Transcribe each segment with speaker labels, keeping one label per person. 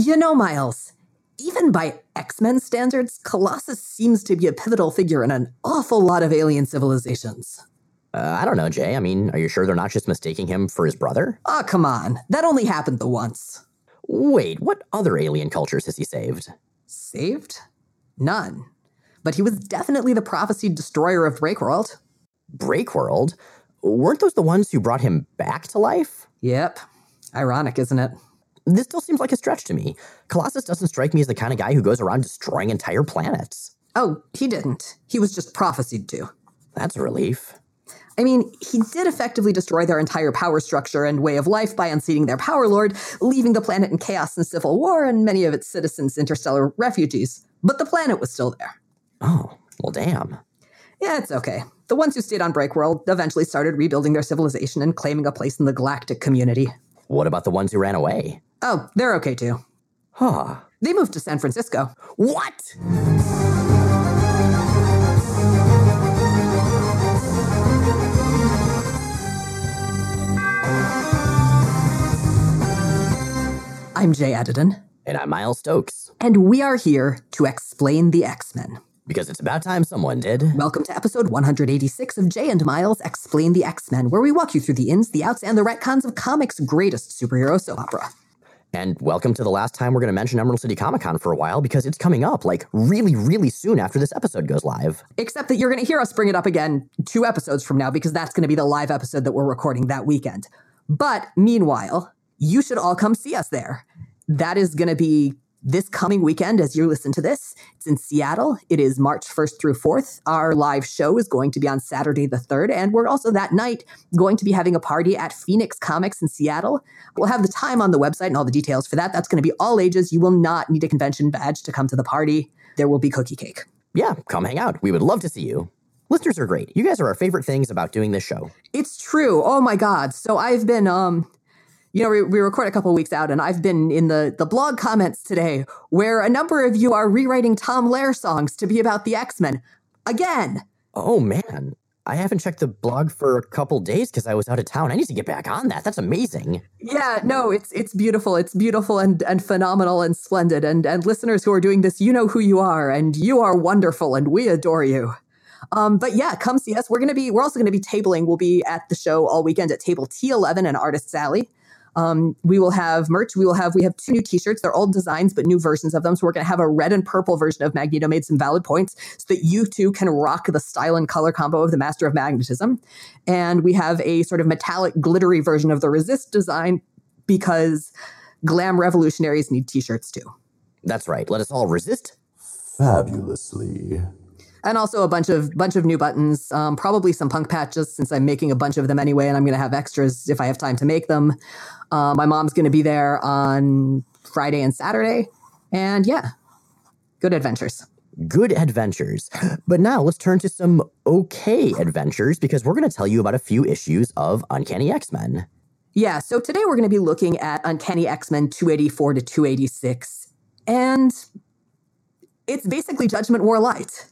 Speaker 1: You know, Miles, even by X Men standards, Colossus seems to be a pivotal figure in an awful lot of alien civilizations.
Speaker 2: Uh, I don't know, Jay. I mean, are you sure they're not just mistaking him for his brother?
Speaker 1: Ah, oh, come on. That only happened the once.
Speaker 2: Wait, what other alien cultures has he saved?
Speaker 1: Saved? None. But he was definitely the prophesied destroyer of Breakworld.
Speaker 2: Breakworld? Weren't those the ones who brought him back to life?
Speaker 1: Yep. Ironic, isn't it?
Speaker 2: This still seems like a stretch to me. Colossus doesn't strike me as the kind of guy who goes around destroying entire planets.
Speaker 1: Oh, he didn't. He was just prophesied to.
Speaker 2: That's a relief.
Speaker 1: I mean, he did effectively destroy their entire power structure and way of life by unseating their power lord, leaving the planet in chaos and civil war and many of its citizens interstellar refugees. But the planet was still there.
Speaker 2: Oh, well, damn.
Speaker 1: Yeah, it's okay. The ones who stayed on Breakworld eventually started rebuilding their civilization and claiming a place in the galactic community.
Speaker 2: What about the ones who ran away?
Speaker 1: Oh, they're okay too.
Speaker 2: Huh.
Speaker 1: They moved to San Francisco.
Speaker 2: What?
Speaker 1: I'm Jay Edidin.
Speaker 2: And I'm Miles Stokes.
Speaker 1: And we are here to explain the X Men.
Speaker 2: Because it's about time someone did.
Speaker 1: Welcome to episode 186 of Jay and Miles Explain the X Men, where we walk you through the ins, the outs, and the retcons of comics' greatest superhero soap opera.
Speaker 2: And welcome to the last time we're going to mention Emerald City Comic Con for a while because it's coming up like really, really soon after this episode goes live.
Speaker 1: Except that you're going to hear us bring it up again two episodes from now because that's going to be the live episode that we're recording that weekend. But meanwhile, you should all come see us there that is going to be this coming weekend as you listen to this. It's in Seattle. It is March 1st through 4th. Our live show is going to be on Saturday the 3rd. And we're also that night going to be having a party at Phoenix Comics in Seattle. We'll have the time on the website and all the details for that. That's going to be all ages. You will not need a convention badge to come to the party. There will be cookie cake.
Speaker 2: Yeah, come hang out. We would love to see you. Listeners are great. You guys are our favorite things about doing this show.
Speaker 1: It's true. Oh my God. So I've been, um, you know, we, we record a couple weeks out, and I've been in the the blog comments today where a number of you are rewriting Tom Lehrer songs to be about the X Men again.
Speaker 2: Oh man, I haven't checked the blog for a couple days because I was out of town. I need to get back on that. That's amazing.
Speaker 1: Yeah, no, it's it's beautiful. It's beautiful and and phenomenal and splendid. And and listeners who are doing this, you know who you are, and you are wonderful, and we adore you. Um, but yeah, come see us. We're gonna be. We're also gonna be tabling. We'll be at the show all weekend at Table T11 and Artists Alley. Um, we will have merch. We will have we have two new T-shirts. They're old designs, but new versions of them. So we're going to have a red and purple version of Magneto made some valid points, so that you too can rock the style and color combo of the Master of Magnetism. And we have a sort of metallic, glittery version of the Resist design because glam revolutionaries need T-shirts too.
Speaker 2: That's right. Let us all resist
Speaker 3: fabulously
Speaker 1: and also a bunch of bunch of new buttons, um, probably some punk patches since I'm making a bunch of them anyway, and I'm going to have extras if I have time to make them. Uh, my mom's going to be there on Friday and Saturday, and yeah, good adventures.
Speaker 2: Good adventures. But now let's turn to some okay adventures because we're going to tell you about a few issues of Uncanny X Men.
Speaker 1: Yeah, so today we're going to be looking at Uncanny X Men 284 to 286, and it's basically Judgment War Light.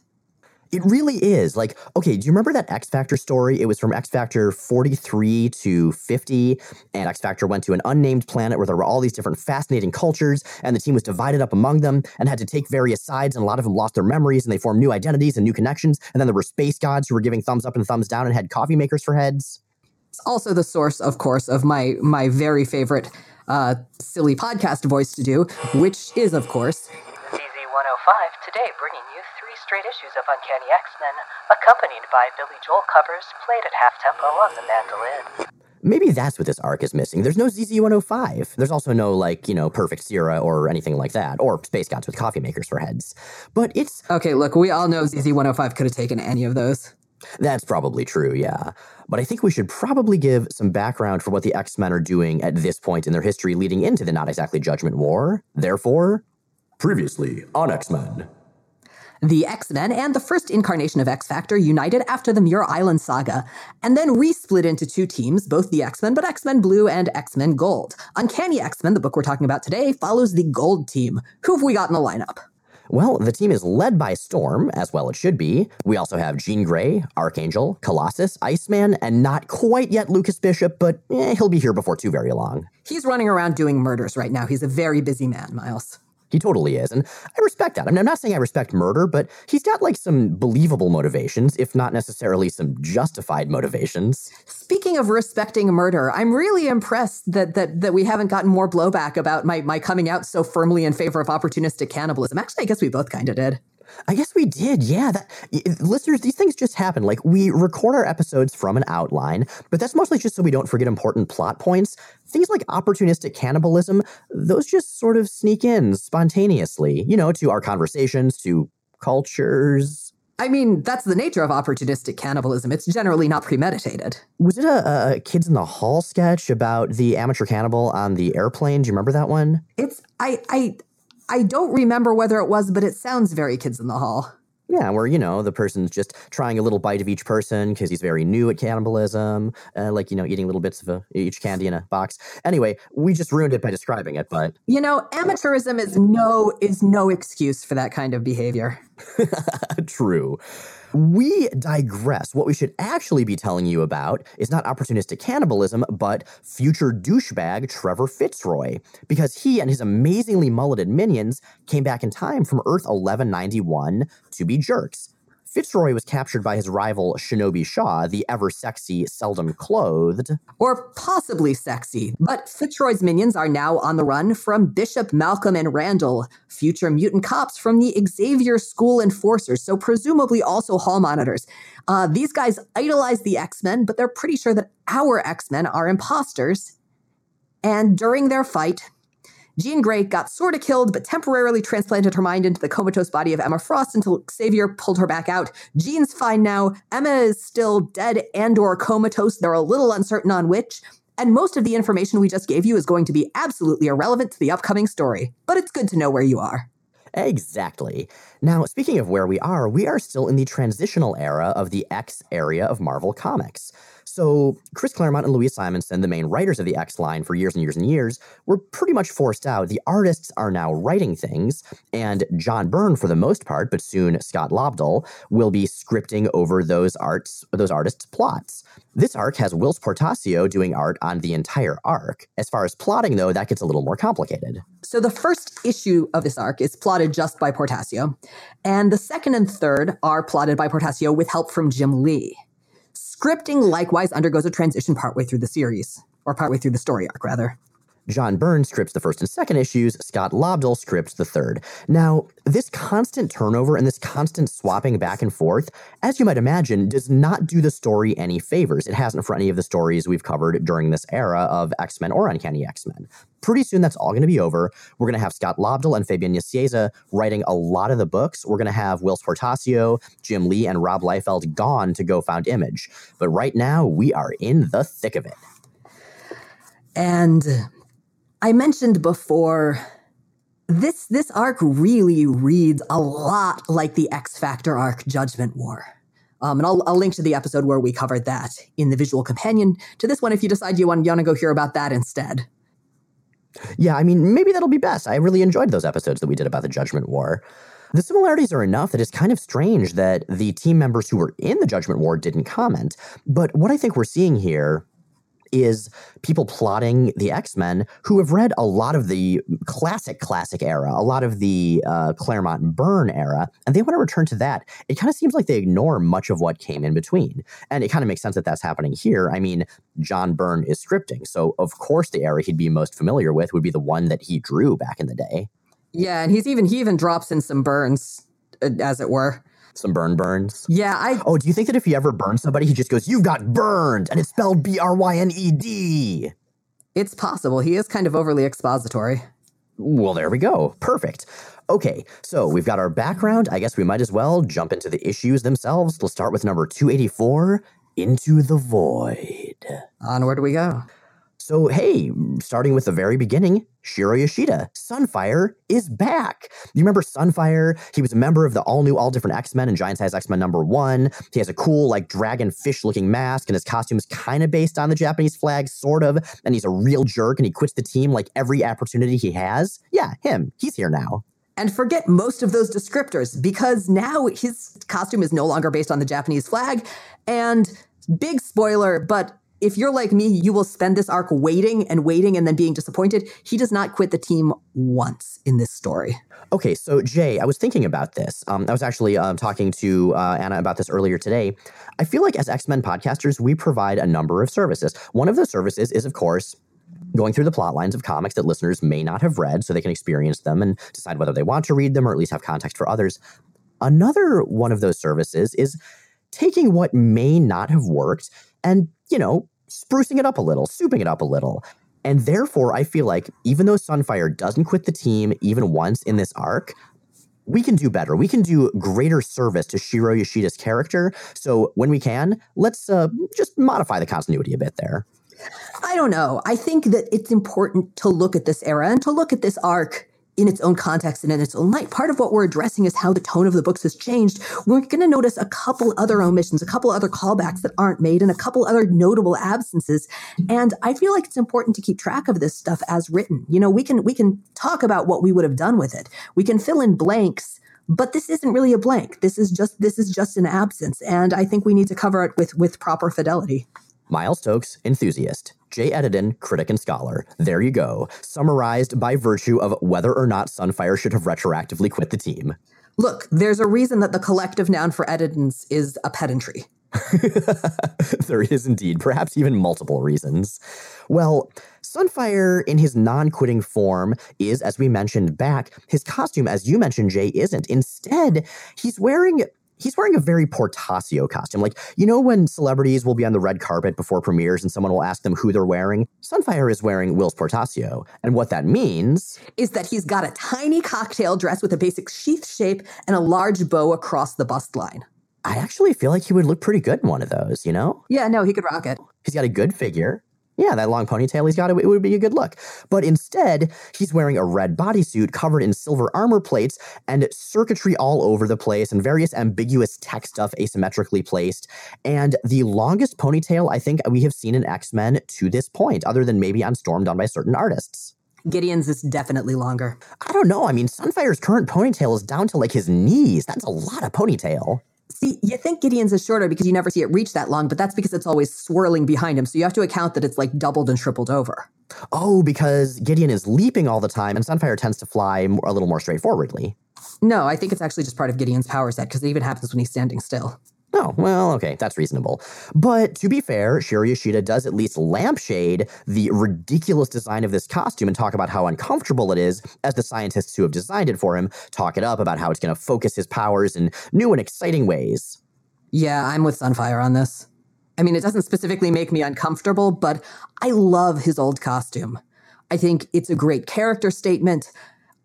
Speaker 2: It really is. Like, okay, do you remember that X Factor story? It was from X Factor 43 to 50, and X Factor went to an unnamed planet where there were all these different fascinating cultures, and the team was divided up among them and had to take various sides, and a lot of them lost their memories and they formed new identities and new connections. And then there were space gods who were giving thumbs up and thumbs down and had coffee makers for heads.
Speaker 1: It's also the source, of course, of my my very favorite uh, silly podcast voice to do, which is, of course,
Speaker 4: ZZ105 today bringing you straight issues of Uncanny X Men, accompanied by Billy Joel covers played at half tempo on the mandolin.
Speaker 2: Maybe that's what this arc is missing. There's no ZZ105. There's also no, like, you know, Perfect Sierra or anything like that, or Space Gods with coffee makers for heads. But it's.
Speaker 1: Okay, look, we all know ZZ105 could have taken any of those.
Speaker 2: That's probably true, yeah. But I think we should probably give some background for what the X Men are doing at this point in their history leading into the not exactly Judgment War. Therefore,
Speaker 3: previously on X Men.
Speaker 1: The X Men and the first incarnation of X Factor united after the Muir Island saga, and then resplit into two teams, both the X Men, but X Men Blue and X Men Gold. Uncanny X Men, the book we're talking about today, follows the Gold team. Who have we got in the lineup?
Speaker 2: Well, the team is led by Storm, as well it should be. We also have Jean Grey, Archangel, Colossus, Iceman, and not quite yet Lucas Bishop, but eh, he'll be here before too very long.
Speaker 1: He's running around doing murders right now. He's a very busy man, Miles.
Speaker 2: He totally is. And I respect that. I mean, I'm not saying I respect murder, but he's got like some believable motivations, if not necessarily some justified motivations.
Speaker 1: Speaking of respecting murder, I'm really impressed that that that we haven't gotten more blowback about my my coming out so firmly in favor of opportunistic cannibalism. Actually, I guess we both kind of did.
Speaker 2: I guess we did. Yeah, that listeners, these things just happen. Like we record our episodes from an outline, but that's mostly just so we don't forget important plot points. Things like opportunistic cannibalism, those just sort of sneak in spontaneously, you know, to our conversations, to cultures.
Speaker 1: I mean, that's the nature of opportunistic cannibalism. It's generally not premeditated.
Speaker 2: Was it a, a Kids in the Hall sketch about the amateur cannibal on the airplane? Do you remember that one?
Speaker 1: It's I I I don't remember whether it was, but it sounds very kids in the hall.
Speaker 2: Yeah, where, you know, the person's just trying a little bite of each person because he's very new at cannibalism, uh, like, you know, eating little bits of a, each candy in a box. Anyway, we just ruined it by describing it, but
Speaker 1: You know, amateurism is no is no excuse for that kind of behavior.
Speaker 2: true. We digress. What we should actually be telling you about is not opportunistic cannibalism, but future douchebag Trevor Fitzroy, because he and his amazingly mulleted minions came back in time from Earth 1191 to be jerks. Fitzroy was captured by his rival Shinobi Shaw, the ever sexy, seldom clothed.
Speaker 1: Or possibly sexy. But Fitzroy's minions are now on the run from Bishop, Malcolm, and Randall, future mutant cops from the Xavier School Enforcers, so presumably also hall monitors. Uh, these guys idolize the X Men, but they're pretty sure that our X Men are imposters. And during their fight, Jean Grey got sort of killed, but temporarily transplanted her mind into the comatose body of Emma Frost until Xavier pulled her back out. Jean's fine now. Emma is still dead and or comatose. They're a little uncertain on which. And most of the information we just gave you is going to be absolutely irrelevant to the upcoming story. But it's good to know where you are.
Speaker 2: Exactly. Now, speaking of where we are, we are still in the transitional era of the X area of Marvel Comics. So, Chris Claremont and Louise Simonson, the main writers of the X line for years and years and years, were pretty much forced out. The artists are now writing things, and John Byrne, for the most part, but soon Scott Lobdell, will be scripting over those arts, those artists' plots. This arc has Whilce Portacio doing art on the entire arc. As far as plotting, though, that gets a little more complicated.
Speaker 1: So the first issue of this arc is plotted just by Portacio, and the second and third are plotted by Portacio with help from Jim Lee. Scripting likewise undergoes a transition partway through the series, or partway through the story arc, rather.
Speaker 2: John Byrne scripts the first and second issues, Scott Lobdell scripts the third. Now, this constant turnover and this constant swapping back and forth, as you might imagine, does not do the story any favors. It hasn't for any of the stories we've covered during this era of X Men or Uncanny X Men. Pretty soon, that's all going to be over. We're going to have Scott Lobdell and Fabian Nicieza writing a lot of the books. We're going to have Whilce Portacio, Jim Lee, and Rob Liefeld gone to go found Image. But right now, we are in the thick of it.
Speaker 1: And I mentioned before this this arc really reads a lot like the X Factor arc Judgment War. Um, and I'll, I'll link to the episode where we covered that in the visual companion to this one if you decide you want, you want to go hear about that instead.
Speaker 2: Yeah, I mean, maybe that'll be best. I really enjoyed those episodes that we did about the Judgment War. The similarities are enough that it's kind of strange that the team members who were in the Judgment War didn't comment. But what I think we're seeing here is people plotting the X-Men who have read a lot of the classic classic era, a lot of the uh, Claremont Byrne era, and they want to return to that. It kind of seems like they ignore much of what came in between, and it kind of makes sense that that's happening here. I mean, John Byrne is scripting, so of course the era he'd be most familiar with would be the one that he drew back in the day.
Speaker 1: Yeah, and he's even he even drops in some burns, uh, as it were.
Speaker 2: Some burn burns.
Speaker 1: Yeah, I
Speaker 2: Oh, do you think that if he ever burns somebody, he just goes, "You've got burned," and it's spelled B R Y N E D?
Speaker 1: it's possible he is kind of overly expository.
Speaker 2: Well, there we go. Perfect. Okay, so we've got our background. I guess we might as well jump into the issues themselves. Let's start with number 284 Into the Void.
Speaker 1: Onward we go.
Speaker 2: So, hey, starting with the very beginning, Shiro Yoshida, Sunfire, is back. You remember Sunfire? He was a member of the all new, all different X Men and Giant Size X Men number one. He has a cool, like, dragon fish looking mask, and his costume is kind of based on the Japanese flag, sort of. And he's a real jerk, and he quits the team like every opportunity he has. Yeah, him. He's here now.
Speaker 1: and forget most of those descriptors because now his costume is no longer based on the Japanese flag. And big spoiler, but if you're like me, you will spend this arc waiting and waiting and then being disappointed. He does not quit the team once in this story.
Speaker 2: Okay, so Jay, I was thinking about this. Um, I was actually um, talking to uh, Anna about this earlier today. I feel like as X Men podcasters, we provide a number of services. One of those services is, of course, going through the plot lines of comics that listeners may not have read so they can experience them and decide whether they want to read them or at least have context for others. Another one of those services is taking what may not have worked and, you know, sprucing it up a little, souping it up a little. And therefore, I feel like even though Sunfire doesn't quit the team even once in this arc, we can do better. We can do greater service to Shiro Yoshida's character. So when we can, let's uh, just modify the continuity a bit there.
Speaker 1: I don't know. I think that it's important to look at this era and to look at this arc in its own context and in its own light. Part of what we're addressing is how the tone of the books has changed. We're going to notice a couple other omissions, a couple other callbacks that aren't made, and a couple other notable absences. And I feel like it's important to keep track of this stuff as written. You know, we can we can talk about what we would have done with it. We can fill in blanks. But this isn't really a blank. This is just this is just an absence, and I think we need to cover it with with proper fidelity.
Speaker 2: Miles Stokes, enthusiast. Jay Edidin, critic and scholar. There you go. Summarized by virtue of whether or not Sunfire should have retroactively quit the team.
Speaker 1: Look, there's a reason that the collective noun for Edidins is a pedantry.
Speaker 2: there is indeed, perhaps even multiple reasons. Well, Sunfire, in his non quitting form, is, as we mentioned back, his costume, as you mentioned, Jay, isn't. Instead, he's wearing he's wearing a very Portacio costume. Like, you know, when celebrities will be on the red carpet before premieres and someone will ask them who they're wearing? Sunfire is wearing Whilce Portacio. And what that means
Speaker 1: is that he's got a tiny cocktail dress with a basic sheath shape and a large bow across the bust line.
Speaker 2: I actually feel like he would look pretty good in one of those, you know?
Speaker 1: Yeah, no, he could rock it.
Speaker 2: He's got a good figure yeah, that long ponytail he's got, it would be a good look. But instead, he's wearing a red bodysuit covered in silver armor plates and circuitry all over the place and various ambiguous tech stuff asymmetrically placed. And the longest ponytail I think we have seen in X Men to this point, other than maybe on Storm done by certain artists.
Speaker 1: Gideon's is definitely longer.
Speaker 2: I don't know. I mean, Sunfire's current ponytail is down to like his knees. That's a lot of ponytail.
Speaker 1: See, you think Gideon's is shorter because you never see it reach that long, but that's because it's always swirling behind him. So you have to account that it's like doubled and tripled over.
Speaker 2: Oh, because Gideon is leaping all the time and Sunfire tends to fly a little more straightforwardly.
Speaker 1: No, I think it's actually just part of Gideon's power set because it even happens when he's standing still.
Speaker 2: Oh, well, okay, that's reasonable. But to be fair, Shiro Yoshida does at least lampshade the ridiculous design of this costume and talk about how uncomfortable it is as the scientists who have designed it for him talk it up about how it's going to focus his powers in new and exciting ways.
Speaker 1: Yeah, I'm with Sunfire on this. I mean, it doesn't specifically make me uncomfortable, but I love his old costume. I think it's a great character statement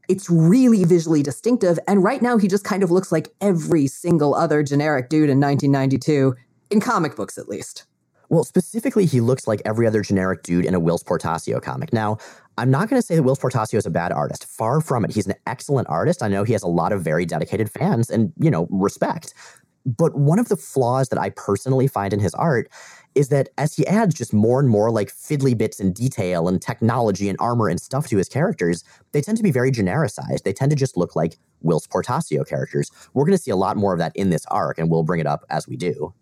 Speaker 1: it's really visually distinctive. And right now, he just kind of looks like every single other generic dude in 1992, in comic books at least.
Speaker 2: Well, specifically, he looks like every other generic dude in a Whilce Portacio comic. Now, I'm not going to say that Whilce Portacio is a bad artist. Far from it. He's an excellent artist. I know he has a lot of very dedicated fans and, you know, respect. But one of the flaws that I personally find in his art is that as he adds just more and more like fiddly bits and detail and technology and armor and stuff to his characters, they tend to be very genericized. They tend to just look like Whilce Portacio characters. We're going to see a lot more of that in this arc, and we'll bring it up as we do.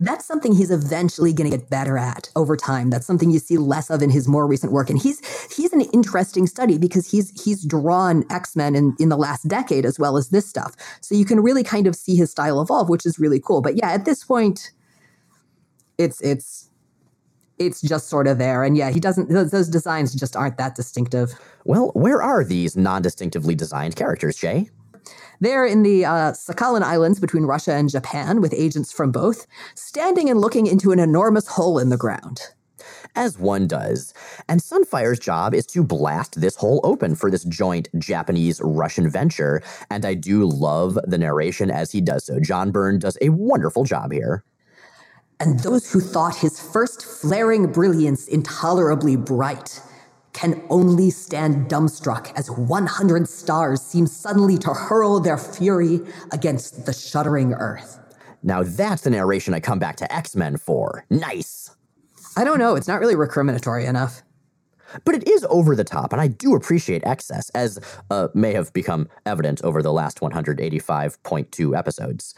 Speaker 1: That's something he's eventually going to get better at over time. That's something you see less of in his more recent work, and he's he's an interesting study because he's he's drawn X Men in in the last decade as well as this stuff. So you can really kind of see his style evolve, which is really cool. But yeah, at this point, it's it's it's just sort of there. And yeah, he doesn't those, those designs just aren't that distinctive.
Speaker 2: Well, where are these non-distinctively designed characters, Jay?
Speaker 1: They're in the uh, Sakhalin Islands between Russia and Japan with agents from both, standing and looking into an enormous hole in the ground.
Speaker 2: As one does. And Sunfire's job is to blast this hole open for this joint Japanese Russian venture. And I do love the narration as he does so. John Byrne does a wonderful job here
Speaker 1: and those who thought his first flaring brilliance intolerably bright can only stand dumbstruck as 100 stars seem suddenly to hurl their fury against the shuddering earth.
Speaker 2: Now that's the narration I come back to X Men for. Nice.
Speaker 1: I don't know, it's not really recriminatory enough.
Speaker 2: But it is over the top, and I do appreciate excess, as uh, may have become evident over the last 185.2 episodes.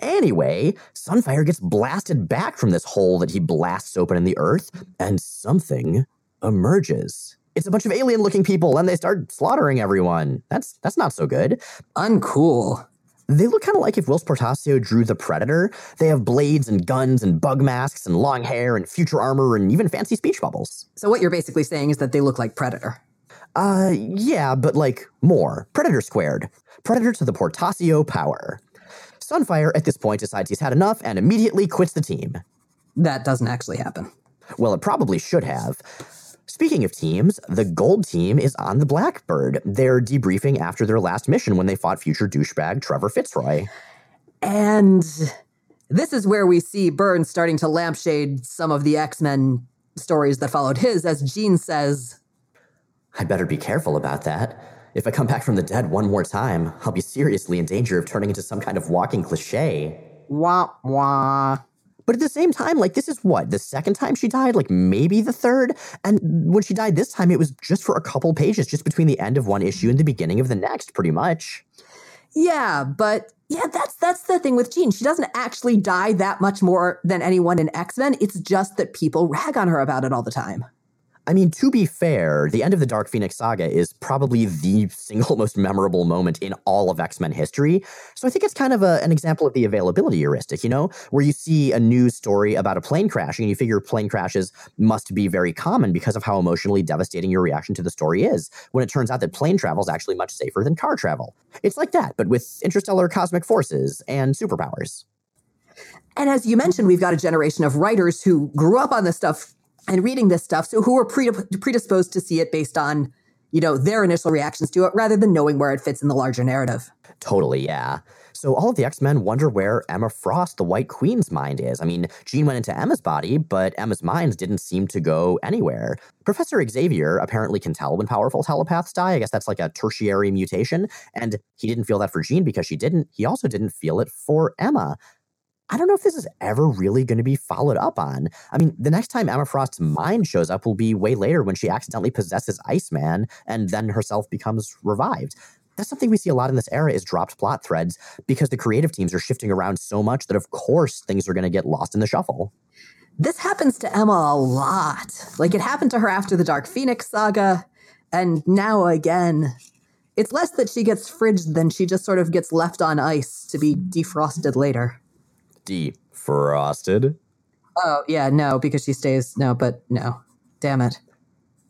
Speaker 2: Anyway, Sunfire gets blasted back from this hole that he blasts open in the earth, and something emerges. It's a bunch of alien looking people and they start slaughtering everyone. That's that's not so good.
Speaker 1: Uncool.
Speaker 2: They look kind of like if Whilce Portacio drew the Predator. They have blades and guns and bug masks and long hair and future armor and even fancy speech bubbles.
Speaker 1: So what you're basically saying is that they look like Predator.
Speaker 2: Uh, yeah, but like more. Predator squared. Predator to the Portacio power. Sunfire at this point decides he's had enough and immediately quits the team.
Speaker 1: That doesn't actually happen.
Speaker 2: Well, it probably should have. Speaking of teams, the gold team is on the Blackbird. They're debriefing after their last mission when they fought future douchebag Trevor Fitzroy.
Speaker 1: And this is where we see Byrne's starting to lampshade some of the X Men stories that followed his, as Jean says,
Speaker 2: I'd better be careful about that. If I come back from the dead one more time, I'll be seriously in danger of turning into some kind of walking cliche.
Speaker 1: wah wah.
Speaker 2: But at the same time, like, this is what, the second time she died? Like, maybe the third? And when she died this time, it was just for a couple pages, just between the end of one issue and the beginning of the next, pretty much.
Speaker 1: Yeah, but yeah, that's that's the thing with Jean. She doesn't actually die that much more than anyone in X Men. It's just that people rag on her about it all the time.
Speaker 2: I mean, to be fair, the end of the Dark Phoenix saga is probably the single most memorable moment in all of X Men history. So I think it's kind of a, an example of the availability heuristic, you know, where you see a news story about a plane crashing and you figure plane crashes must be very common because of how emotionally devastating your reaction to the story is, when it turns out that plane travel is actually much safer than car travel. It's like that, but with interstellar cosmic forces and superpowers.
Speaker 1: And as you mentioned, we've got a generation of writers who grew up on this stuff and reading this stuff, so who are predisposed to see it based on, you know, their initial reactions to it rather than knowing where it fits in the larger narrative.
Speaker 2: Totally, yeah. So all of the X Men wonder where Emma Frost, the White Queen's mind is. I mean, Jean went into Emma's body, but Emma's mind didn't seem to go anywhere. Professor Xavier apparently can tell when powerful telepaths die. I guess that's like a tertiary mutation. And he didn't feel that for Jean because she didn't. He also didn't feel it for Emma. I don't know if this is ever really going to be followed up on. I mean, the next time Emma Frost's mind shows up will be way later when she accidentally possesses Iceman and then herself becomes revived. That's something we see a lot in this era is dropped plot threads because the creative teams are shifting around so much that of course things are going to get lost in the shuffle.
Speaker 1: This happens to Emma a lot. Like it happened to her after the Dark Phoenix saga, and now again. It's less that she gets fridged than she just sort of gets left on ice to be defrosted later.
Speaker 2: Defrosted?
Speaker 1: Oh, yeah, no, because she stays. No, but no. Damn it.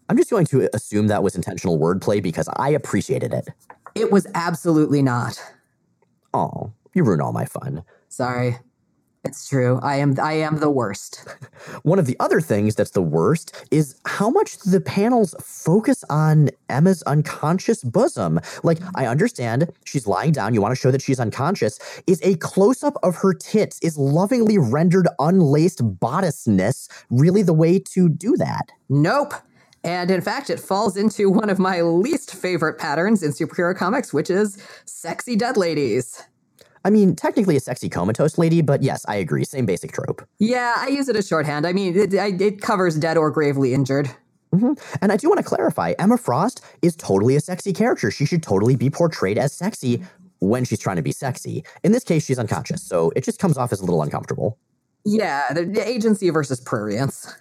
Speaker 2: I'm just going to assume that was intentional wordplay because I appreciated it.
Speaker 1: It was absolutely not.
Speaker 2: Oh, you ruin all my fun.
Speaker 1: Sorry. It's true. I am I am the worst.
Speaker 2: One of the other things that's the worst is how much the panels focus on Emma's unconscious bosom. Like, I understand she's lying down, you want to show that she's unconscious. Is a close up of her tits, is lovingly rendered unlaced bodiceness really the way to do that?
Speaker 1: Nope. And in fact, it falls into one of my least favorite patterns in superhero comics, which is sexy dead ladies.
Speaker 2: I mean, technically a sexy comatose lady, but yes, I agree. Same basic trope.
Speaker 1: Yeah, I use it as shorthand. I mean, it, I- it covers dead or gravely injured.
Speaker 2: hmm And I do want to clarify Emma Frost is totally a sexy character. She should totally be portrayed as sexy when she's trying to be sexy. In this case, she's unconscious, so it just comes off as a little uncomfortable.
Speaker 1: Yeah, the, the agency versus prurience.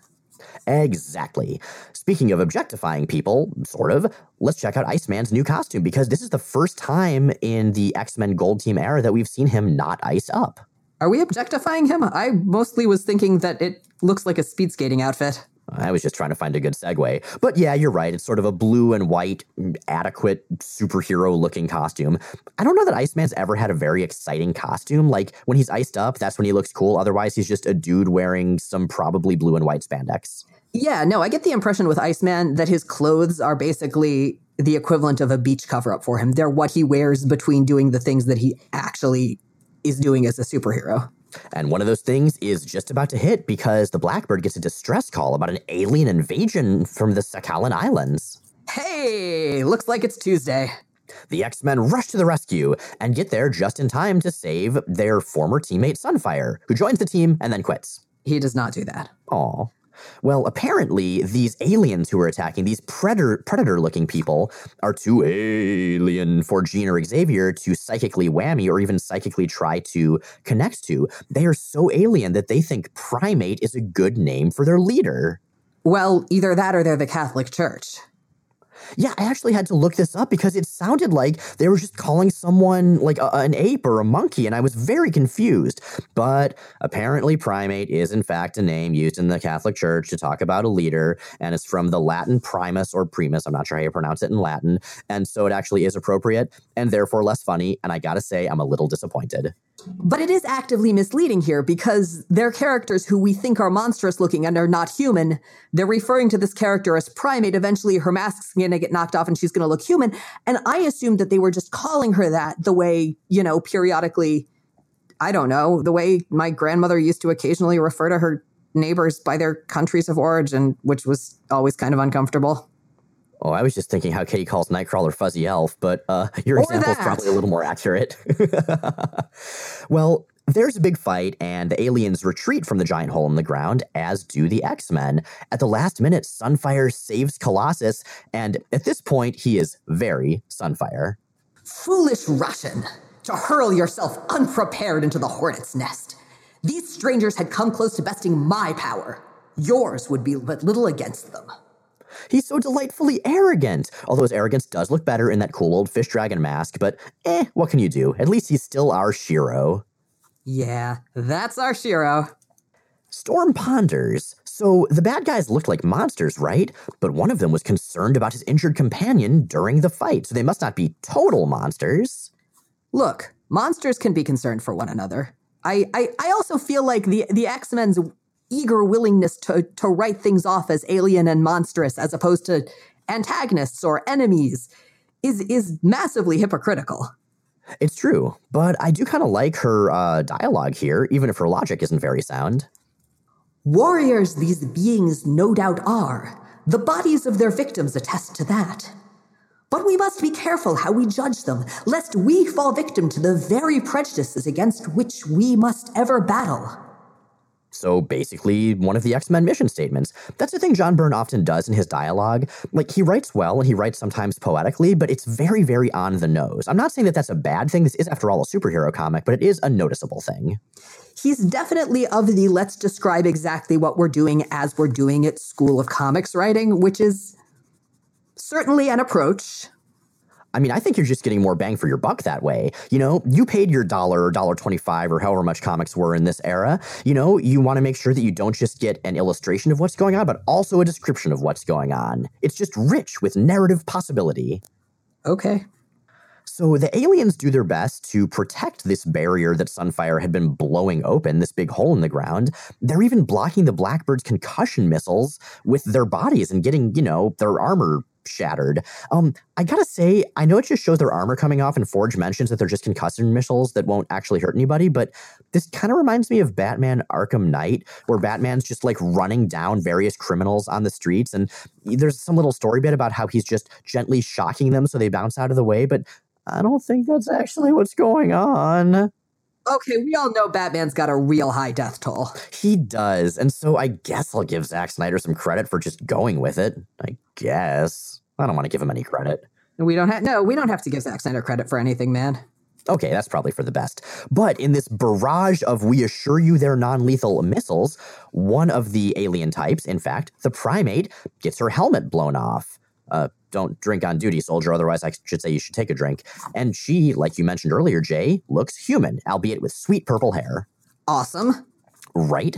Speaker 2: Exactly. Speaking of objectifying people, sort of, let's check out Iceman's new costume because this is the first time in the X Men Gold Team era that we've seen him not ice up.
Speaker 1: Are we objectifying him? I mostly was thinking that it looks like a speed skating outfit.
Speaker 2: I was just trying to find a good segue. But yeah, you're right. It's sort of a blue and white, mm, adequate superhero looking costume. I don't know that Iceman's ever had a very exciting costume. Like when he's iced up, that's when he looks cool. Otherwise, he's just a dude wearing some probably blue and white spandex.
Speaker 1: Yeah, no, I get the impression with Iceman that his clothes are basically the equivalent of a beach cover up for him. They're what he wears between doing the things that he actually is doing as a superhero.
Speaker 2: And one of those things is just about to hit because the Blackbird gets a distress call about an alien invasion from the Sakhalin Islands.
Speaker 1: Hey, looks like it's Tuesday.
Speaker 2: The X Men rush to the rescue and get there just in time to save their former teammate Sunfire, who joins the team and then quits.
Speaker 1: He does not do that.
Speaker 2: Aw. Well, apparently, these aliens who are attacking, these predator predator looking people, are too alien for Jean or Xavier to psychically whammy or even psychically try to connect to. They are so alien that they think primate is a good name for their leader.
Speaker 1: Well, either that or they're the Catholic Church.
Speaker 2: Yeah, I actually had to look this up because it sounded like they were just calling someone like a, an ape or a monkey, and I was very confused. But apparently, primate is in fact a name used in the Catholic Church to talk about a leader, and it's from the Latin primus or primus. I'm not sure how you pronounce it in Latin. And so it actually is appropriate and therefore less funny. And I gotta say, I'm a little disappointed.
Speaker 1: But it is actively misleading here because they're characters who we think are monstrous looking and are not human. They're referring to this character as primate. Eventually, her mask's going to get knocked off and she's going to look human. And I assumed that they were just calling her that the way, you know, periodically, I don't know, the way my grandmother used to occasionally refer to her neighbors by their countries of origin, which was always kind of uncomfortable.
Speaker 2: Oh, I was just thinking how Kitty calls Nightcrawler Fuzzy Elf, but uh, your
Speaker 1: Or
Speaker 2: example is probably a little more accurate. well, there's a big fight, and the aliens retreat from the giant hole in the ground, as do the X Men. At the last minute, Sunfire saves Colossus, and at this point, he is very Sunfire.
Speaker 1: Foolish Russian, to hurl yourself unprepared into the hornet's nest. These strangers had come close to besting my power. Yours would be but little against them.
Speaker 2: He's so delightfully arrogant, although his arrogance does look better in that cool old fish dragon mask, but eh, what can you do? At least he's still our Shiro.
Speaker 1: Yeah, that's our Shiro.
Speaker 2: Storm ponders. So the bad guys looked like monsters, right? But one of them was concerned about his injured companion during the fight, so they must not be total monsters.
Speaker 1: Look, monsters can be concerned for one another. I, I, I also feel like the, the X Men's eager willingness to, to write things off as alien and monstrous as opposed to antagonists or enemies is, is massively hypocritical.
Speaker 2: It's true, but I do kind of like her uh, dialogue here, even if her logic isn't very sound.
Speaker 1: Warriors these beings no doubt are. The bodies of their victims attest to that. But we must be careful how we judge them, lest we fall victim to the very prejudices against which we must ever battle.
Speaker 2: So basically, one of the X Men mission statements. That's the thing John Byrne often does in his dialogue. Like, he writes well and he writes sometimes poetically, but it's very, very on the nose. I'm not saying that that's a bad thing. This is, after all, a superhero comic, but it is a noticeable thing.
Speaker 1: He's definitely of the let's describe exactly what we're doing as we're doing it school of comics writing, which is certainly an approach.
Speaker 2: I mean, I think you're just getting more bang for your buck that way. You know, you paid your dollar or dollar twenty-five or however much comics were in this era. You know, you want to make sure that you don't just get an illustration of what's going on, but also a description of what's going on. It's just rich with narrative possibility.
Speaker 1: Okay.
Speaker 2: So the aliens do their best to protect this barrier that Sunfire had been blowing open, this big hole in the ground. They're even blocking the Blackbird's concussion missiles with their bodies and getting, you know, their armor shattered. Um, I gotta say, I know it just shows their armor coming off, and Forge mentions that they're just concussion missiles that won't actually hurt anybody, but this kind of reminds me of Batman Arkham Knight, where Batman's just like running down various criminals on the streets, and there's some little story bit about how he's just gently shocking them so they bounce out of the way, but I don't think that's actually what's going on.
Speaker 1: Okay, we all know Batman's got a real high death toll.
Speaker 2: He does, and so I guess I'll give Zack Snyder some credit for just going with it. I guess. I don't want to give him any credit.
Speaker 1: We don't have no, we don't have to give Zack Snyder credit for anything, man.
Speaker 2: Okay, that's probably for the best. But in this barrage of we assure you they're non lethal missiles, one of the alien types, in fact, the primate, gets her helmet blown off. Uh, don't drink on duty, soldier, otherwise I should say you should take a drink. And she, like you mentioned earlier, Jay, looks human, albeit with sweet purple hair.
Speaker 1: Awesome.
Speaker 2: right?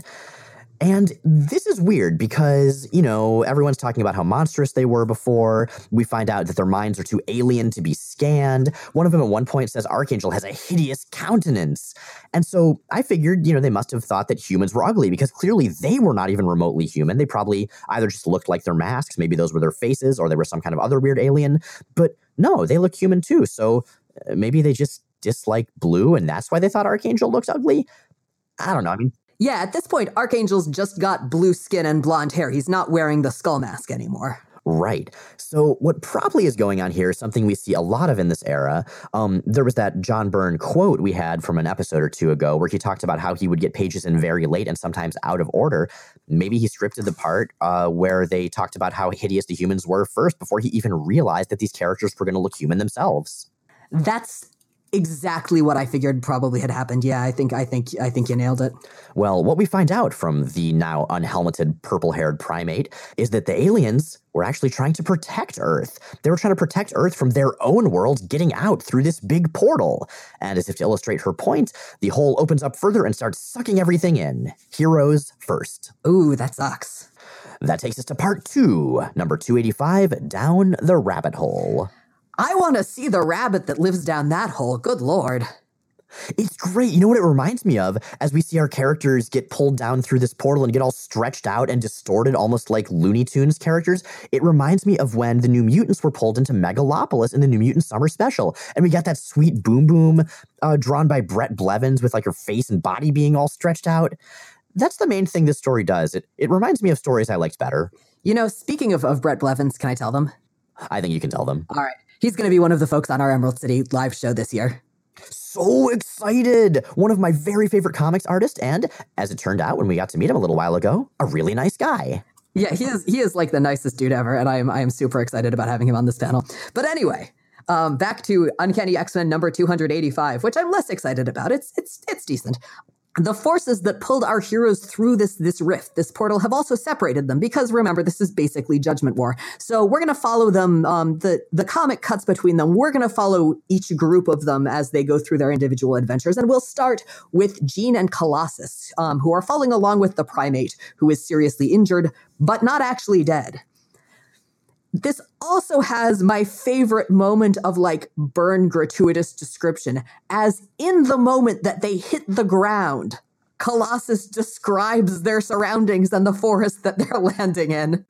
Speaker 2: And this is weird because, you know, everyone's talking about how monstrous they were before. We find out that their minds are too alien to be scanned. One of them at one point says Archangel has a hideous countenance. And so I figured, you know, they must have thought that humans were ugly because clearly they were not even remotely human. They probably either just looked like their masks, maybe those were their faces, or they were some kind of other weird alien. But no, they look human too. So uh, maybe they just dislike blue and that's why they thought Archangel looks ugly. I don't know. I mean,
Speaker 1: Yeah, at this point, Archangel's just got blue skin and blonde hair. He's not wearing the skull mask anymore.
Speaker 2: Right. So, what probably is going on here is something we see a lot of in this era. Um, there was that John Byrne quote we had from an episode or two ago where he talked about how he would get pages in very late and sometimes out of order. Maybe he scripted the part uh, where they talked about how hideous the humans were first before he even realized that these characters were going to look human themselves.
Speaker 1: That's exactly what I figured probably had happened. Yeah, I think I think I think you nailed it.
Speaker 2: Well, what we find out from the now unhelmeted purple haired primate is that the aliens were actually trying to protect Earth. They were trying to protect Earth from their own world getting out through this big portal. And as if to illustrate her point, the hole opens up further and starts sucking everything in. Heroes first.
Speaker 1: Ooh, that sucks.
Speaker 2: That takes us to part two, number 285 Down the Rabbit Hole.
Speaker 1: I want to see the rabbit that lives down that hole. Good lord.
Speaker 2: It's great. You know what it reminds me of? As we see our characters get pulled down through this portal and get all stretched out and distorted, almost like Looney Tunes characters. It reminds me of when the New Mutants were pulled into Megalopolis in the New Mutant Summer Special. And we got that sweet boom boom uh, drawn by Bret Blevins with like her face and body being all stretched out. That's the main thing this story does. It, it reminds me of stories I liked better.
Speaker 1: You know, speaking of, of Bret Blevins, can I tell them?
Speaker 2: I think you can tell them.
Speaker 1: All right. He's going to be one of the folks on our Emerald City live show this year.
Speaker 2: So excited! One of my very favorite comics artists, and as it turned out when we got to meet him a little while ago, a really nice guy.
Speaker 1: Yeah, he is he is like the nicest dude ever, and I am I am super excited about having him on this panel. But anyway, um, back to Uncanny X Men number two hundred eighty five, which I'm less excited about. It's it's it's decent the forces that pulled our heroes through this this rift, this portal, have also separated them because remember this is basically Judgment War. So we're going to follow them. Um, the the comic cuts between them. We're going to follow each group of them as they go through their individual adventures, and we'll start with Jean and Colossus, um, who are following along with the primate, who is seriously injured but not actually dead this also has my favorite moment of like Byrne gratuitous description as in the moment that they hit the ground colossus describes their surroundings and the forest that they're landing in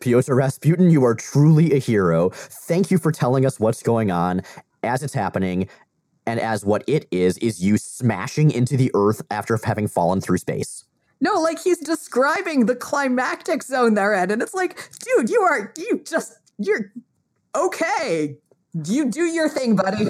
Speaker 2: Pyotr Rasputin, you are truly a hero. Thank you for telling us what's going on as it's happening, and as what it is, is you smashing into the earth after having fallen through space.
Speaker 1: No, like he's describing the climactic zone they're in, and it's like, dude, you are you just you're okay. You do your thing, buddy.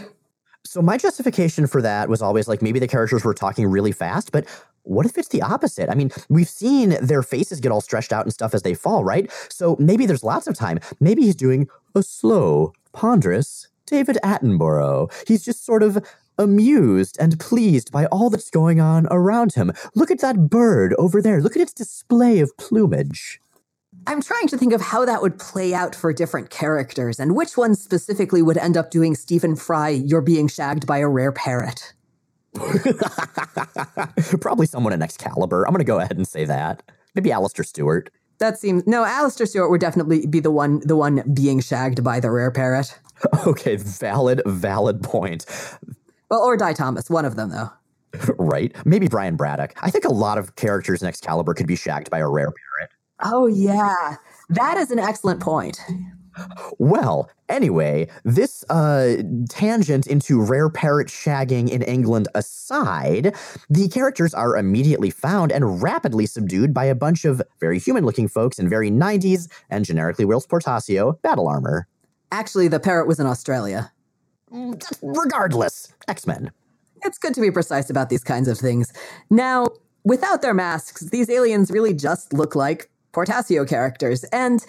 Speaker 2: So my justification for that was always like maybe the characters were talking really fast, but what if it's the opposite? I mean, we've seen their faces get all stretched out and stuff as they fall, right? So maybe there's lots of time. Maybe he's doing a slow, ponderous David Attenborough. He's just sort of amused and pleased by all that's going on around him. Look at that bird over there. Look at its display of plumage.
Speaker 1: I'm trying to think of how that would play out for different characters and which one specifically would end up doing Stephen Fry, you're being shagged by a rare parrot.
Speaker 2: Probably someone in Excalibur. I'm going to go ahead and say that. Maybe Alistaire Stuart.
Speaker 1: That seems no. Alistaire Stuart would definitely be the one, the one being shagged by the rare parrot.
Speaker 2: Okay, valid, valid point.
Speaker 1: Well, or Dai Thomas, one of them though.
Speaker 2: right? Maybe Brian Braddock. I think a lot of characters in Excalibur could be shagged by a rare parrot.
Speaker 1: Oh yeah, that is an excellent point.
Speaker 2: Well, anyway, this uh, tangent into rare parrot shagging in England aside, the characters are immediately found and rapidly subdued by a bunch of very human looking folks in very 90s and generically Whilce Portacio battle armor.
Speaker 1: Actually, the parrot was in Australia.
Speaker 2: Regardless, X Men.
Speaker 1: It's good to be precise about these kinds of things. Now, without their masks, these aliens really just look like Portacio characters. And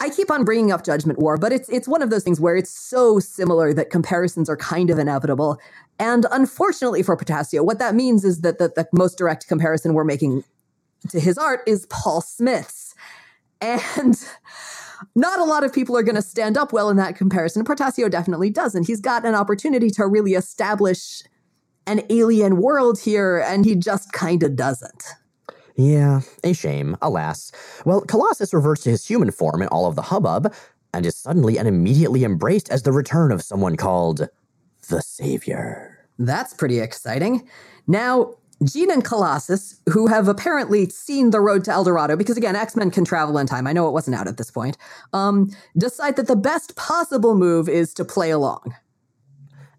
Speaker 1: I keep on bringing up Judgment War, but it's it's one of those things where it's so similar that comparisons are kind of inevitable. And unfortunately for Portacio, what that means is that the, the most direct comparison we're making to his art is Paul Smith's. And not a lot of people are going to stand up well in that comparison. Portacio definitely doesn't. He's got an opportunity to really establish an alien world here, and he just kind of doesn't.
Speaker 2: Yeah, a shame, alas. Well, Colossus reverts to his human form in all of the hubbub, and is suddenly and immediately embraced as the return of someone called the Savior.
Speaker 1: That's pretty exciting. Now, Jean and Colossus, who have apparently seen the road to El Dorado, because again, X Men can travel in time. I know it wasn't out at this point. Um, decide that the best possible move is to play along.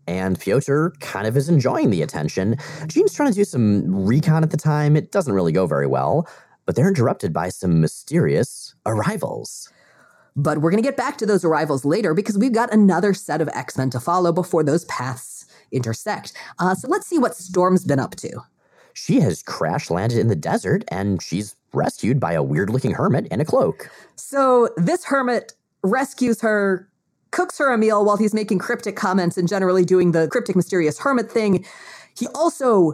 Speaker 2: And Pyotr kind of is enjoying the attention. Jean's trying to do some recon at the time. It doesn't really go very well. but they're interrupted by some mysterious arrivals.
Speaker 1: But we're going to get back to those arrivals later because we've got another set of X Men to follow before those paths intersect. Uh, so let's see what Storm's been up to.
Speaker 2: She has crash landed in the desert and she's rescued by a weird looking hermit in a cloak.
Speaker 1: So this hermit rescues her, cooks her a meal while he's making cryptic comments and generally doing the cryptic, mysterious hermit thing. He also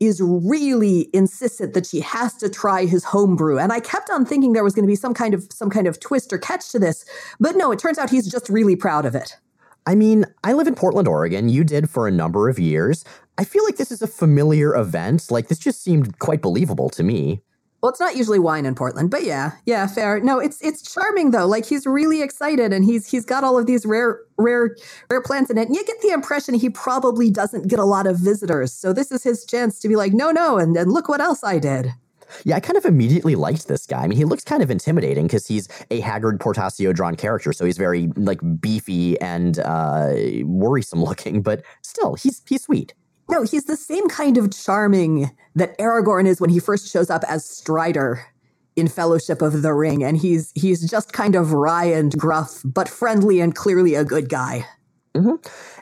Speaker 1: is really insistent that she has to try his homebrew. And I kept on thinking there was going to be some kind of some kind of twist or catch to this, but no, it turns out he's just really proud of it.
Speaker 2: I mean, I live in Portland, Oregon. You did for a number of years. I feel like this is a familiar event. Like this just seemed quite believable to me.
Speaker 1: Well, it's not usually wine in Portland, but yeah, yeah, fair. No, it's it's charming though. Like he's really excited, and he's he's got all of these rare rare rare plants in it. And you get the impression he probably doesn't get a lot of visitors. So this is his chance to be like, no, no, and then look what else I did.
Speaker 2: Yeah, I kind of immediately liked this guy. I mean, he looks kind of intimidating because he's a haggard Portacio drawn character, so he's very like beefy and uh, worrisome looking, but still, he's he's sweet.
Speaker 1: No, he's the same kind of charming that Aragorn is when he first shows up as Strider in Fellowship of the Ring, and he's he's just kind of wry and gruff, but friendly and clearly a good guy.
Speaker 2: Mm-hmm.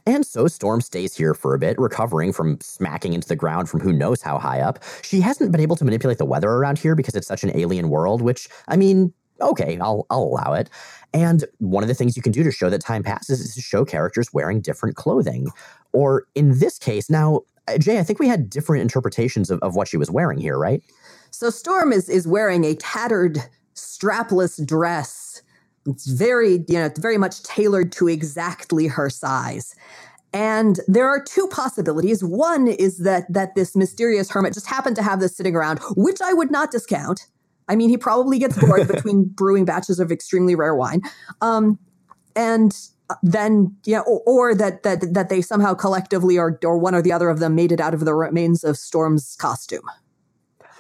Speaker 2: And so Storm stays here for a bit, recovering from smacking into the ground from who knows how high up. She hasn't been able to manipulate the weather around here because it's such an alien world, which, I mean, okay, I'll, I'll allow it. And one of the things you can do to show that time passes is to show characters wearing different clothing. Or in this case, now, uh, Jay, I think we had different interpretations of, of what she was wearing here, right?
Speaker 1: So Storm is is wearing a tattered, strapless dress. It's very, you know, very much tailored to exactly her size. And there are two possibilities. One is that that this mysterious hermit just happened to have this sitting around, which I would not discount. I mean, he probably gets bored between brewing batches of extremely rare wine. Um, and then yeah, or, or, that that that they somehow collectively or or one or the other of them made it out of the remains of Storm's costume.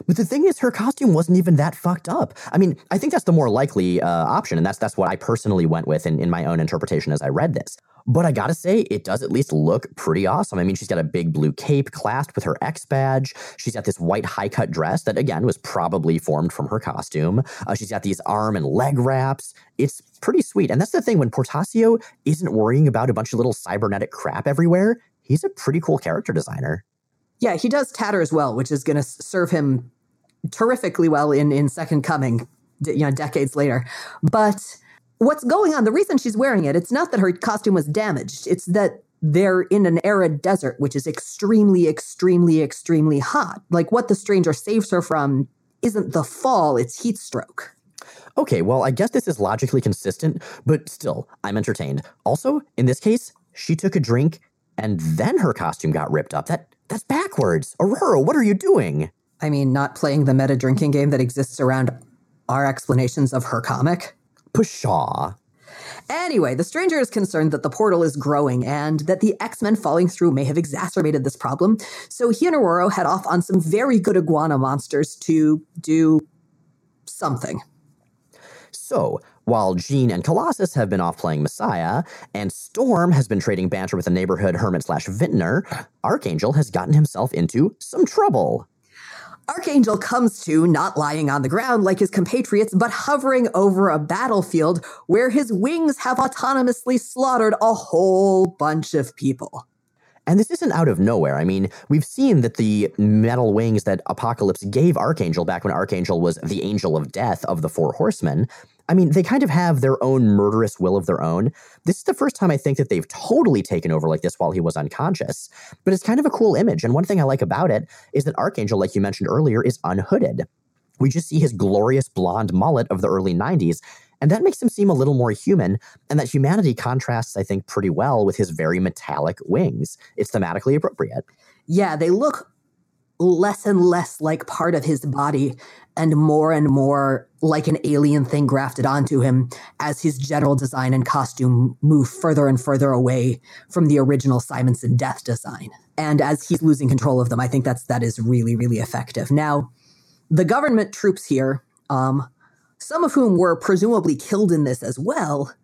Speaker 2: But the thing is, her costume wasn't even that fucked up. I mean, I think that's the more likely uh, option, and that's that's what I personally went with in, in my own interpretation as I read this. But I gotta say, it does at least look pretty awesome. I mean, she's got a big blue cape clasped with her X badge. She's got this white high cut dress that, again, was probably formed from her costume. Uh, she's got these arm and leg wraps. It's pretty sweet. And that's the thing when Portacio isn't worrying about a bunch of little cybernetic crap everywhere, he's a pretty cool character designer.
Speaker 1: Yeah, he does tatter as well, which is going to serve him terrifically well in, in Second Coming, you know, decades later. But what's going on, the reason she's wearing it, it's not that her costume was damaged, it's that they're in an arid desert, which is extremely, extremely, extremely hot. Like what the stranger saves her from isn't the fall, it's heat stroke.
Speaker 2: Okay, well, I guess this is logically consistent, but still, I'm entertained. Also, in this case, she took a drink and then her costume got ripped up. That that's backwards. Aurora, what are you doing?
Speaker 1: I mean, not playing the meta drinking game that exists around our explanations of her comic.
Speaker 2: Pshaw.
Speaker 1: Anyway, the stranger is concerned that the portal is growing and that the X Men falling through may have exacerbated this problem. So he and Aurora head off on some very good iguana monsters to do something.
Speaker 2: So, while Jean and Colossus have been off playing Messiah, and Storm has been trading banter with a neighborhood hermit slash vintner, Archangel has gotten himself into some trouble.
Speaker 1: Archangel comes to not lying on the ground like his compatriots, but hovering over a battlefield where his wings have autonomously slaughtered a whole bunch of people.
Speaker 2: And this isn't out of nowhere. I mean, we've seen that the metal wings that Apocalypse gave Archangel back when Archangel was the angel of death of the Four Horsemen, I mean, they kind of have their own murderous will of their own. This is the first time I think that they've totally taken over like this while he was unconscious. But it's kind of a cool image. And one thing I like about it is that Archangel, like you mentioned earlier, is unhooded. We just see his glorious blonde mullet of the early 90s, and that makes him seem a little more human. And that humanity contrasts, I think, pretty well with his very metallic wings. It's thematically appropriate.
Speaker 1: Yeah, they look less and less like part of his body and more and more like an alien thing grafted onto him as his general design and costume move further and further away from the original Simonson death design. And as he's losing control of them, I think that's that is really, really effective. Now, the government troops here, um, some of whom were presumably killed in this as well,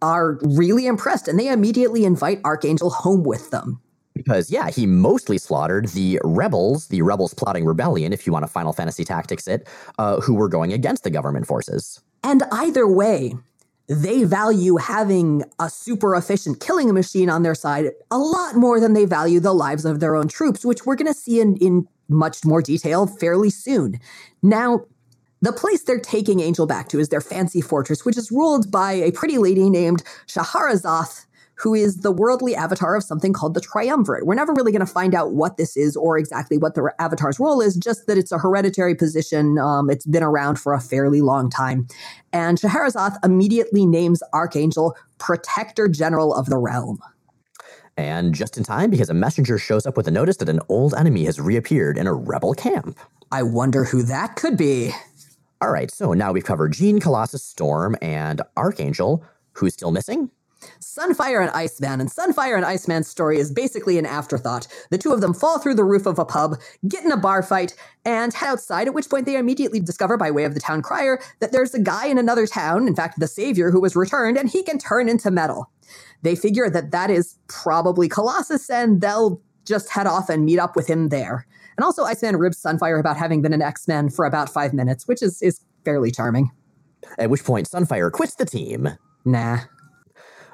Speaker 1: are really impressed and they immediately invite Archangel home with them.
Speaker 2: Because, yeah, he mostly slaughtered the rebels, the rebels plotting rebellion, if you want to Final Fantasy Tactics it, uh, who were going against the government forces.
Speaker 1: And either way, they value having a super efficient killing machine on their side a lot more than they value the lives of their own troops, which we're going to see in, in much more detail fairly soon. Now, the place they're taking Angel back to is their fancy fortress, which is ruled by a pretty lady named Shahrazad, who is the worldly avatar of something called the Triumvirate. We're never really going to find out what this is or exactly what the avatar's role is, just that it's a hereditary position. Um, it's been around for a fairly long time. And Shahrazad immediately names Archangel Protector General of the Realm.
Speaker 2: And just in time, because a messenger shows up with a notice that an old enemy has reappeared in a rebel camp.
Speaker 1: I wonder who that could be.
Speaker 2: All right, so now we've covered Jean, Colossus, Storm, and Archangel. Who's still missing?
Speaker 1: Sunfire and Iceman, and Sunfire and Iceman's story is basically an afterthought. The two of them fall through the roof of a pub, get in a bar fight, and head outside, at which point they immediately discover, by way of the town crier, that there's a guy in another town, in fact, the savior, who was returned, and he can turn into metal. They figure that that is probably Colossus, and they'll just head off and meet up with him there. And also, Iceman ribs Sunfire about having been an X Men for about five minutes, which is, is fairly charming.
Speaker 2: At which point, Sunfire quits the team.
Speaker 1: Nah.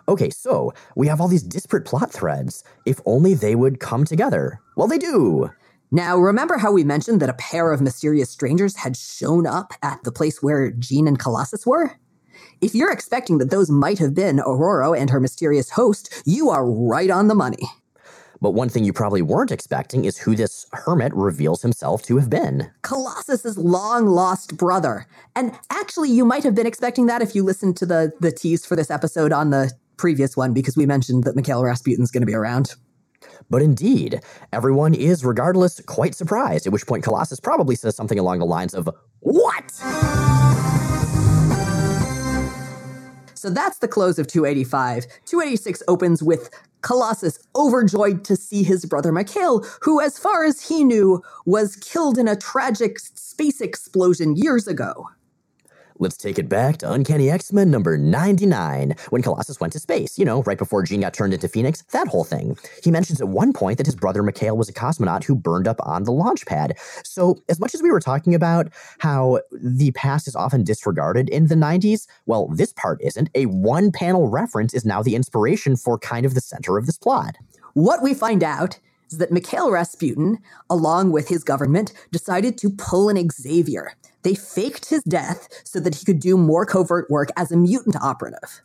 Speaker 2: Okay, so we have all these disparate plot threads. If only they would come together. Well, they do.
Speaker 1: Now, remember how we mentioned that a pair of mysterious strangers had shown up at the place where Jean and Colossus were? If you're expecting that those might have been Aurora and her mysterious host, you are right on the money.
Speaker 2: But one thing you probably weren't expecting is who this hermit reveals himself to have been.
Speaker 1: Colossus's long lost brother. And actually, you might have been expecting that if you listened to the, the tease for this episode on the previous one, because we mentioned that Mikhail Rasputin's going to be around.
Speaker 2: But indeed, everyone is, regardless, quite surprised, at which point Colossus probably says something along the lines of, What?
Speaker 1: So that's the close of 285. 286 opens with Colossus overjoyed to see his brother Mikhail, who, as far as he knew, was killed in a tragic space explosion years ago.
Speaker 2: Let's take it back to Uncanny X Men number 99, when Colossus went to space, you know, right before Jean got turned into Phoenix, that whole thing. He mentions at one point that his brother Mikhail was a cosmonaut who burned up on the launch pad. So, as much as we were talking about how the past is often disregarded in the 90s, well, this part isn't. A one panel reference is now the inspiration for kind of the center of this plot.
Speaker 1: What we find out is that Mikhail Rasputin, along with his government, decided to pull an Xavier. They faked his death so that he could do more covert work as a mutant operative.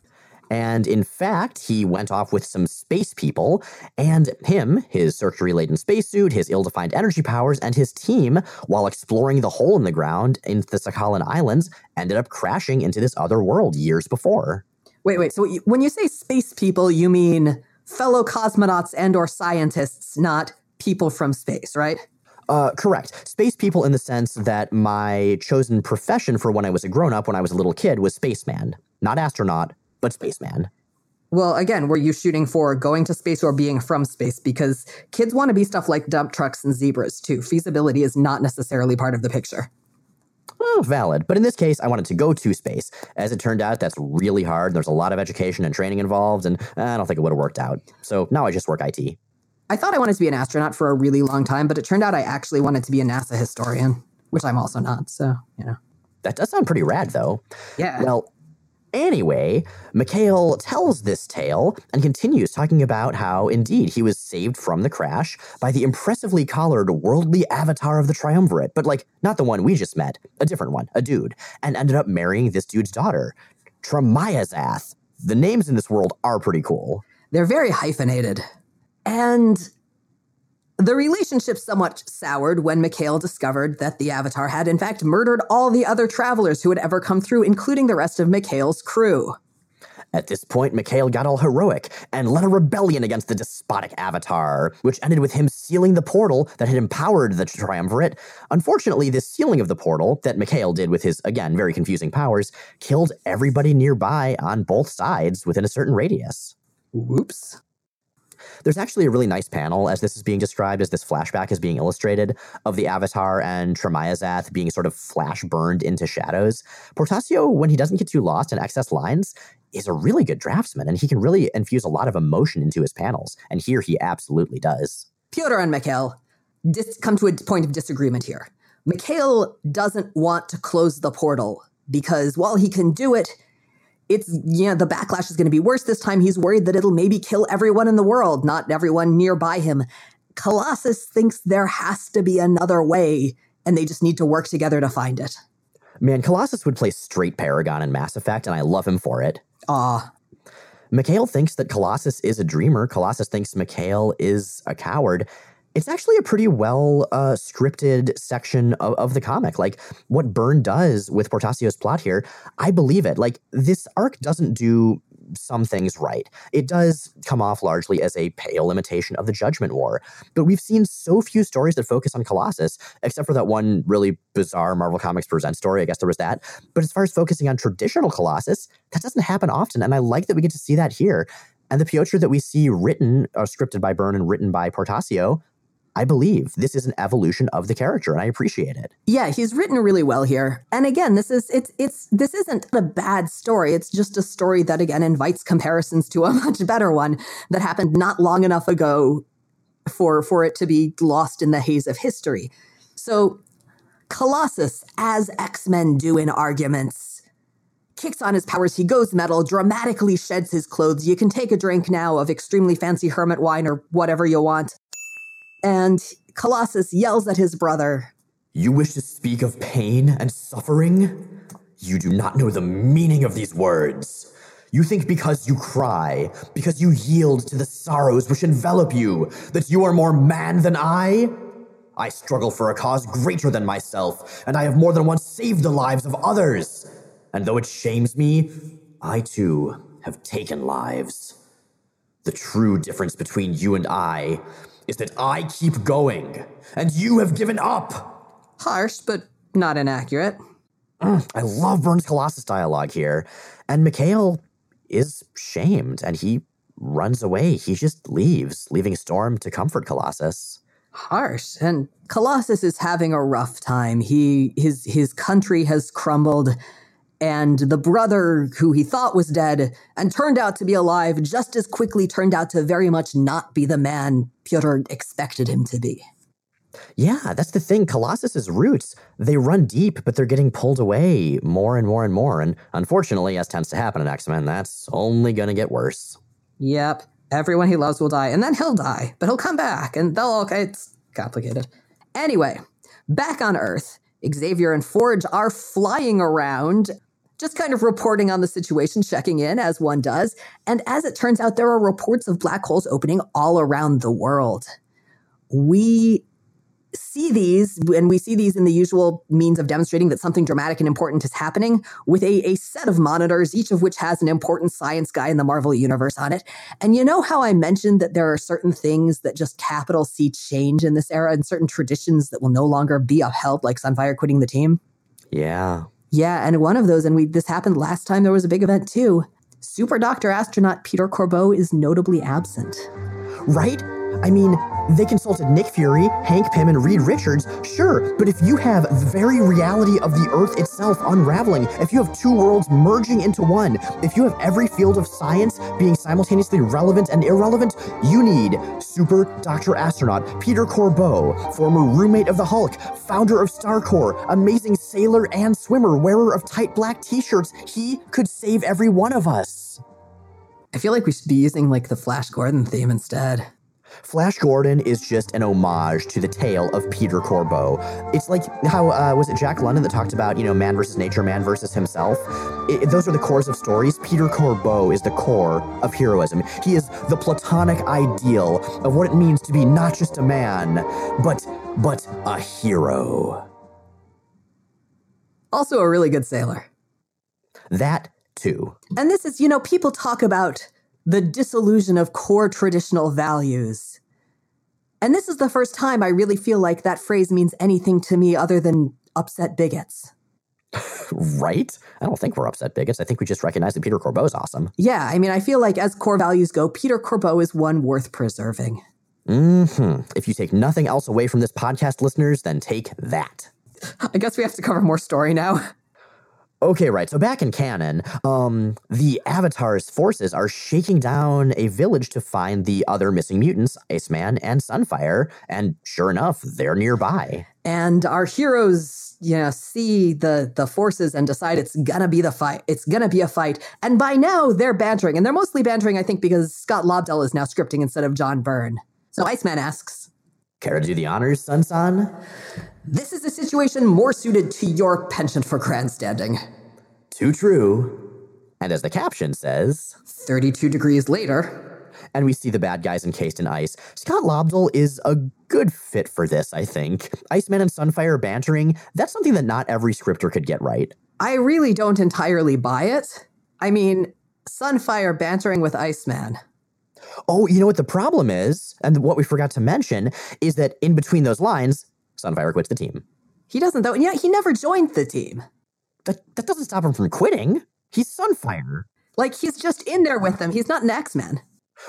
Speaker 2: And in fact, he went off with some space people, and him, his surgery laden spacesuit, his ill defined energy powers, and his team, while exploring the hole in the ground in the Sakhalin Islands, ended up crashing into this other world years before.
Speaker 1: Wait, wait. So when you say space people, you mean fellow cosmonauts and or scientists, not people from space, right?
Speaker 2: Uh, correct. Space people in the sense that my chosen profession for when I was a grown up, when I was a little kid, was spaceman. Not astronaut, but spaceman.
Speaker 1: Well, again, were you shooting for going to space or being from space? Because kids want to be stuff like dump trucks and zebras too. Feasibility is not necessarily part of the picture.
Speaker 2: Well, valid. But in this case, I wanted to go to space. As it turned out, that's really hard. There's a lot of education and training involved, and I don't think it would have worked out. So now I just work IT.
Speaker 1: I thought I wanted to be an astronaut for a really long time, but it turned out I actually wanted to be a NASA historian, which I'm also not. So, you know.
Speaker 2: That does sound pretty rad, though.
Speaker 1: Yeah.
Speaker 2: Well, anyway, Mikhail tells this tale and continues talking about how, indeed, he was saved from the crash by the impressively collared worldly avatar of the Triumvirate, but like, not the one we just met, a different one, a dude, and ended up marrying this dude's daughter, Tramayazath. The names in this world are pretty cool.
Speaker 1: They're very hyphenated. And the relationship somewhat soured when Mikhail discovered that the Avatar had, in fact, murdered all the other travelers who had ever come through, including the rest of Mikhail's crew.
Speaker 2: At this point, Mikhail got all heroic and led a rebellion against the despotic Avatar, which ended with him sealing the portal that had empowered the Triumvirate. Unfortunately, this sealing of the portal, that Mikhail did with his, again, very confusing powers, killed everybody nearby on both sides within a certain radius.
Speaker 1: Whoops.
Speaker 2: There's actually a really nice panel as this is being described, as this flashback is being illustrated of the Avatar and Tremiazath being sort of flash burned into shadows. Portacio, when he doesn't get too lost in excess lines, is a really good draftsman and he can really infuse a lot of emotion into his panels. And here he absolutely does.
Speaker 1: Piotr and Mikhail dis- come to a point of disagreement here. Mikhail doesn't want to close the portal because while he can do it, it's yeah, the backlash is going to be worse this time. He's worried that it'll maybe kill everyone in the world, not everyone nearby him. Colossus thinks there has to be another way, and they just need to work together to find it.
Speaker 2: Man, Colossus would play straight Paragon in Mass Effect, and I love him for it.
Speaker 1: Ah,
Speaker 2: Mikhail thinks that Colossus is a dreamer. Colossus thinks Mikhail is a coward. It's actually a pretty well uh, scripted section of, of the comic. Like what Byrne does with Portacio's plot here, I believe it. Like this arc doesn't do some things right. It does come off largely as a pale imitation of the Judgment War, but we've seen so few stories that focus on Colossus, except for that one really bizarre Marvel Comics Present story. I guess there was that. But as far as focusing on traditional Colossus, that doesn't happen often, and I like that we get to see that here. And the Piotr that we see written, or scripted by Byrne and written by Portasio, I believe this is an evolution of the character, and I appreciate it.
Speaker 1: yeah, he's written really well here. And again, this is it's it's this isn't a bad story. It's just a story that again invites comparisons to a much better one that happened not long enough ago for for it to be lost in the haze of history. So Colossus, as X-Men do in arguments, kicks on his powers, he goes metal, dramatically sheds his clothes. You can take a drink now of extremely fancy hermit wine or whatever you want. And Colossus yells at his brother,
Speaker 3: You wish to speak of pain and suffering? You do not know the meaning of these words. You think because you cry, because you yield to the sorrows which envelop you, that you are more man than I? I struggle for a cause greater than myself, and I have more than once saved the lives of others. And though it shames me, I too have taken lives. The true difference between you and I is that I keep going, and you have given up.
Speaker 1: harsh, but not inaccurate.
Speaker 2: I love Byrne's Colossus dialogue here. And Mikhail is shamed and he runs away. He just leaves, leaving Storm to comfort Colossus.
Speaker 1: harsh and colossus is having a rough time he his his country has crumbled and the brother who he thought was dead and turned out to be alive just as quickly turned out to very much not be the man Pyotr expected him to be.
Speaker 2: Yeah, that's the thing. Colossus's roots, they run deep, but they're getting pulled away more and more and more. And unfortunately, as tends to happen in X Men, that's only going to get worse.
Speaker 1: Yep, everyone he loves will die, and then he'll die, but he'll come back, and they'll all. It's complicated. Anyway, back on Earth, Xavier and Forge are flying around, just kind of reporting on the situation, checking in as one does. And as it turns out, there are reports of black holes opening all around the world. We see these, and we see these in the usual means of demonstrating that something dramatic and important is happening with a, a set of monitors, each of which has an important science guy in the Marvel universe on it. And you know how I mentioned that there are certain things that just capital C change in this era and certain traditions that will no longer be upheld, like Sunfire quitting the team?
Speaker 2: Yeah.
Speaker 1: Yeah, and one of those, and we this happened last time there was a big event too. Super Doctor astronaut Peter Corbeau is notably absent.
Speaker 2: Right? I mean, they consulted Nick Fury, Hank Pym, and Reed Richards, sure, but if you have the very reality of the Earth itself unraveling, if you have two worlds merging into one, if you have every field of science being simultaneously relevant and irrelevant, you need Super Doctor Astronaut Peter Corbeau, former roommate of the Hulk, founder of Starcore, amazing sailor and swimmer, wearer of tight black t shirts. He could save every one of us.
Speaker 1: I feel like we should be using like the Flash Gordon theme instead.
Speaker 2: Flash Gordon is just an homage to the tale of Peter Corbeau. It's like how uh, was it Jack London that talked about you know man versus nature, man versus himself. It, those are the cores of stories. Peter Corbeau is the core of heroism. He is the platonic ideal of what it means to be not just a man, but but a hero.
Speaker 1: Also, a really good sailor.
Speaker 2: That too.
Speaker 1: And this is, you know, people talk about the disillusion of core traditional values. And this is the first time I really feel like that phrase means anything to me other than upset bigots.
Speaker 2: right? I don't think we're upset bigots. I think we just recognize that Peter Corbeau is awesome.
Speaker 1: Yeah, I mean, I feel like as core values go, Peter Corbeau is one worth preserving.
Speaker 2: hmm If you take nothing else away from this podcast, listeners, then take that.
Speaker 1: I guess we have to cover more story now.
Speaker 2: Okay, right. So back in canon, um, the Avatar's forces are shaking down a village to find the other missing mutants, Iceman and Sunfire, and sure enough, they're nearby.
Speaker 1: And our heroes, you know, see the the forces and decide it's gonna be the fight. It's gonna be a fight. And by now they're bantering, and they're mostly bantering, I think, because Scott Lobdell is now scripting instead of John Byrne. So Iceman asks,
Speaker 2: Care to do the honors, Sun San?
Speaker 1: This is a situation more suited to your penchant for grandstanding.
Speaker 2: Too true. And as the caption says,
Speaker 1: 32 degrees later,
Speaker 2: and we see the bad guys encased in ice. Scott Lobdell is a good fit for this, I think. Iceman and Sunfire bantering, that's something that not every scripter could get right.
Speaker 1: I really don't entirely buy it. I mean, Sunfire bantering with Iceman.
Speaker 2: Oh, you know what the problem is? And what we forgot to mention is that in between those lines, Sunfire quits the team.
Speaker 1: He doesn't, though. Yeah, he never joined the team.
Speaker 2: That, that doesn't stop him from quitting. He's Sunfire.
Speaker 1: Like, he's just in there with them. He's not an X Men.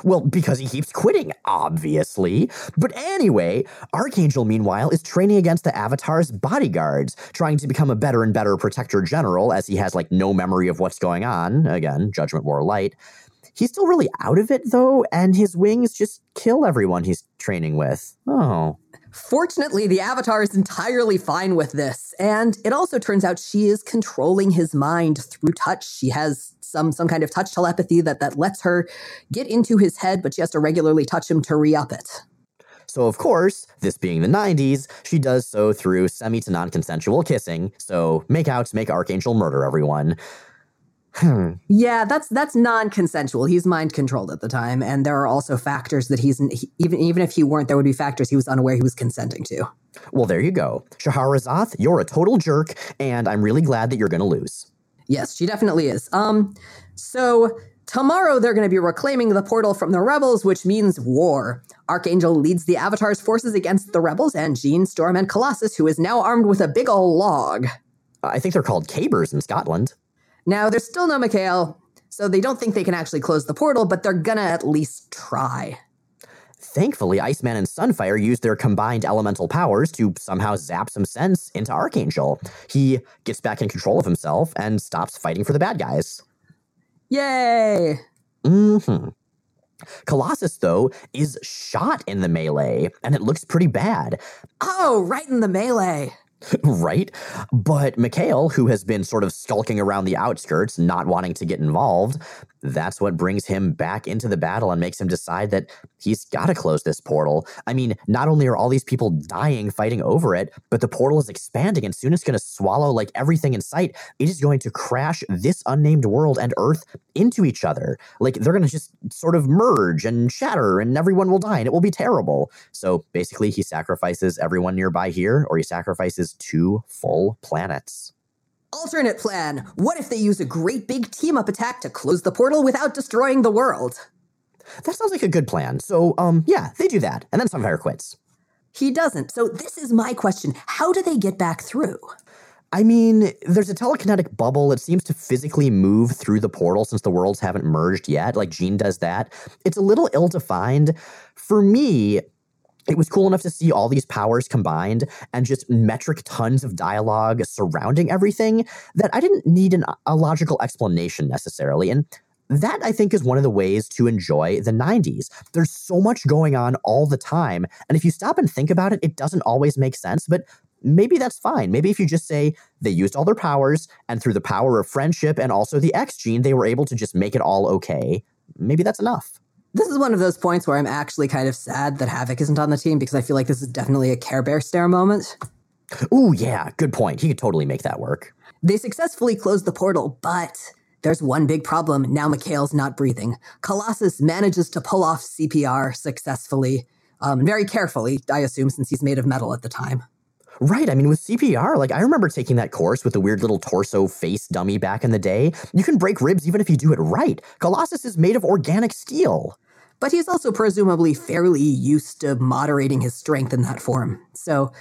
Speaker 2: Well, because he keeps quitting, obviously. But anyway, Archangel, meanwhile, is training against the Avatar's bodyguards, trying to become a better and better protector general as he has, like, no memory of what's going on. Again, Judgment War Light. He's still really out of it, though, and his wings just kill everyone he's training with. Oh.
Speaker 1: Fortunately, the Avatar is entirely fine with this, and it also turns out she is controlling his mind through touch. She has some some kind of touch telepathy that that lets her get into his head, but she has to regularly touch him to re-up it.
Speaker 2: So, of course, this being the 90s, she does so through semi to non consensual kissing. So, make out, make Archangel murder everyone. Hmm.
Speaker 1: Yeah, that's that's non-consensual. He's mind controlled at the time, and there are also factors that he's he, even even if he weren't, there would be factors he was unaware he was consenting to.
Speaker 2: Well, there you go, Shahrazad. You're a total jerk, and I'm really glad that you're going to lose.
Speaker 1: Yes, she definitely is. Um, so tomorrow they're going to be reclaiming the portal from the rebels, which means war. Archangel leads the Avatar's forces against the rebels, and Jean, Storm, and Colossus, who is now armed with a big ol' log.
Speaker 2: I think they're called cabers in Scotland.
Speaker 1: Now, there's still no Mikhail, so they don't think they can actually close the portal, but they're gonna at least try.
Speaker 2: Thankfully, Iceman and Sunfire use their combined elemental powers to somehow zap some sense into Archangel. He gets back in control of himself and stops fighting for the bad guys.
Speaker 1: Yay!
Speaker 2: hmm Colossus, though, is shot in the melee, and it looks pretty bad.
Speaker 1: Oh, right in the melee.
Speaker 2: right? But Mikhail, who has been sort of skulking around the outskirts, not wanting to get involved, that's what brings him back into the battle and makes him decide that he's got to close this portal. I mean, not only are all these people dying fighting over it, but the portal is expanding and soon it's going to swallow like everything in sight. It is going to crash this unnamed world and Earth into each other. Like they're going to just sort of merge and shatter and everyone will die and it will be terrible. So basically, he sacrifices everyone nearby here or he sacrifices two full planets.
Speaker 1: Alternate plan. What if they use a great big team up attack to close the portal without destroying the world?
Speaker 2: That sounds like a good plan. So, um, yeah, they do that, and then Sunfire quits.
Speaker 1: He doesn't. So, this is my question How do they get back through?
Speaker 2: I mean, there's a telekinetic bubble. that seems to physically move through the portal since the worlds haven't merged yet. Like Jean does that. It's a little ill defined. For me, it was cool enough to see all these powers combined and just metric tons of dialogue surrounding everything that I didn't need an, a logical explanation necessarily. And that I think is one of the ways to enjoy the 90s. There's so much going on all the time. And if you stop and think about it, it doesn't always make sense, but maybe that's fine. Maybe if you just say they used all their powers and through the power of friendship and also the X gene, they were able to just make it all okay. Maybe that's enough
Speaker 1: this is one of those points where I'm actually kind of sad that Havoc isn't on the team because I feel like this is definitely a Care Bear stare moment.
Speaker 2: Ooh, yeah, good point. He could totally make that work.
Speaker 1: They successfully closed the portal, but there's one big problem. Now Mikhail's not breathing. Colossus manages to pull off CPR successfully, um, very carefully, I assume, since he's made of metal at the time.
Speaker 2: Right. I mean, with CPR, like I remember taking that course with the weird little torso face dummy back in the day. You can break ribs even if you do it right. Colossus is made of organic steel.
Speaker 1: But he's also presumably fairly used to moderating his strength in that form. So,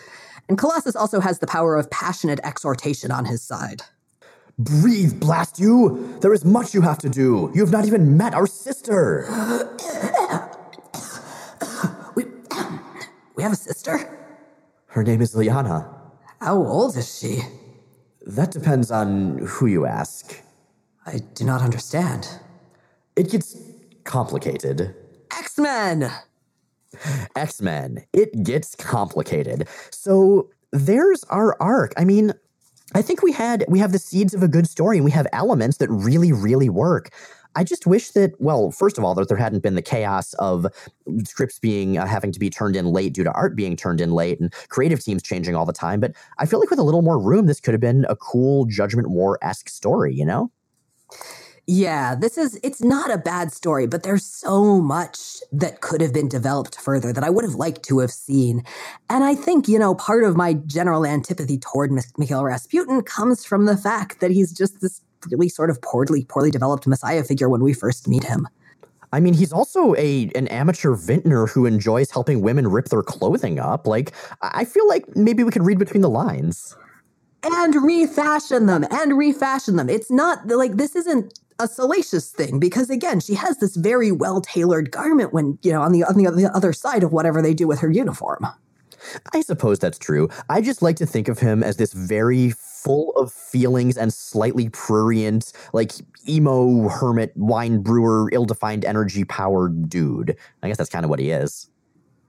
Speaker 1: And Colossus also has the power of passionate exhortation on his side.
Speaker 3: Breathe, blast you! There is much you have to do. You have not even met our sister.
Speaker 1: we, we have a sister?
Speaker 3: Her name is Liana.
Speaker 1: How old is she?
Speaker 3: That depends on who you ask.
Speaker 1: I do not understand.
Speaker 3: It gets complicated.
Speaker 1: X Men!
Speaker 2: X Men. It gets complicated. So there's our arc. I mean, I think we had we have the seeds of a good story and we have elements that really really work. I just wish that well, first of all, that there hadn't been the chaos of scripts being uh, having to be turned in late due to art being turned in late and creative teams changing all the time. But I feel like with a little more room, this could have been a cool Judgment War esque story. You know?
Speaker 1: Yeah, this is it's not a bad story, but there's so much that could have been developed further that I would have liked to have seen. And I think, you know, part of my general antipathy toward Mikhail Rasputin comes from the fact that he's just this really sort of poorly poorly developed messiah figure when we first meet him.
Speaker 2: I mean, he's also a an amateur vintner who enjoys helping women rip their clothing up. Like, I feel like maybe we could read between the lines
Speaker 1: and refashion them and refashion them. It's not like this isn't a salacious thing because again, she has this very well tailored garment when you know on the on the, the other side of whatever they do with her uniform.
Speaker 2: I suppose that's true. I just like to think of him as this very full of feelings and slightly prurient, like emo hermit, wine brewer, ill defined energy powered dude. I guess that's kind of what he is.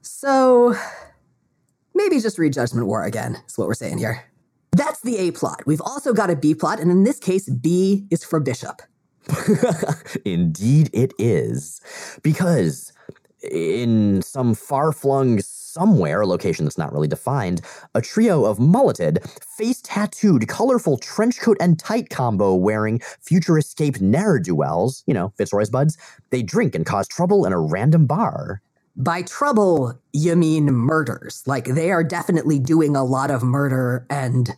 Speaker 1: So maybe just read Judgment War again, is what we're saying here. That's the A plot. We've also got a B plot, and in this case, B is for Bishop.
Speaker 2: Indeed, it is. Because in some far flung somewhere, a location that's not really defined, a trio of mulleted, face tattooed, colorful trench coat and tight combo wearing future escape ne'er do wells, you know, Fitzroy's buds, they drink and cause trouble in a random bar.
Speaker 1: By trouble, you mean murders. Like they are definitely doing a lot of murder and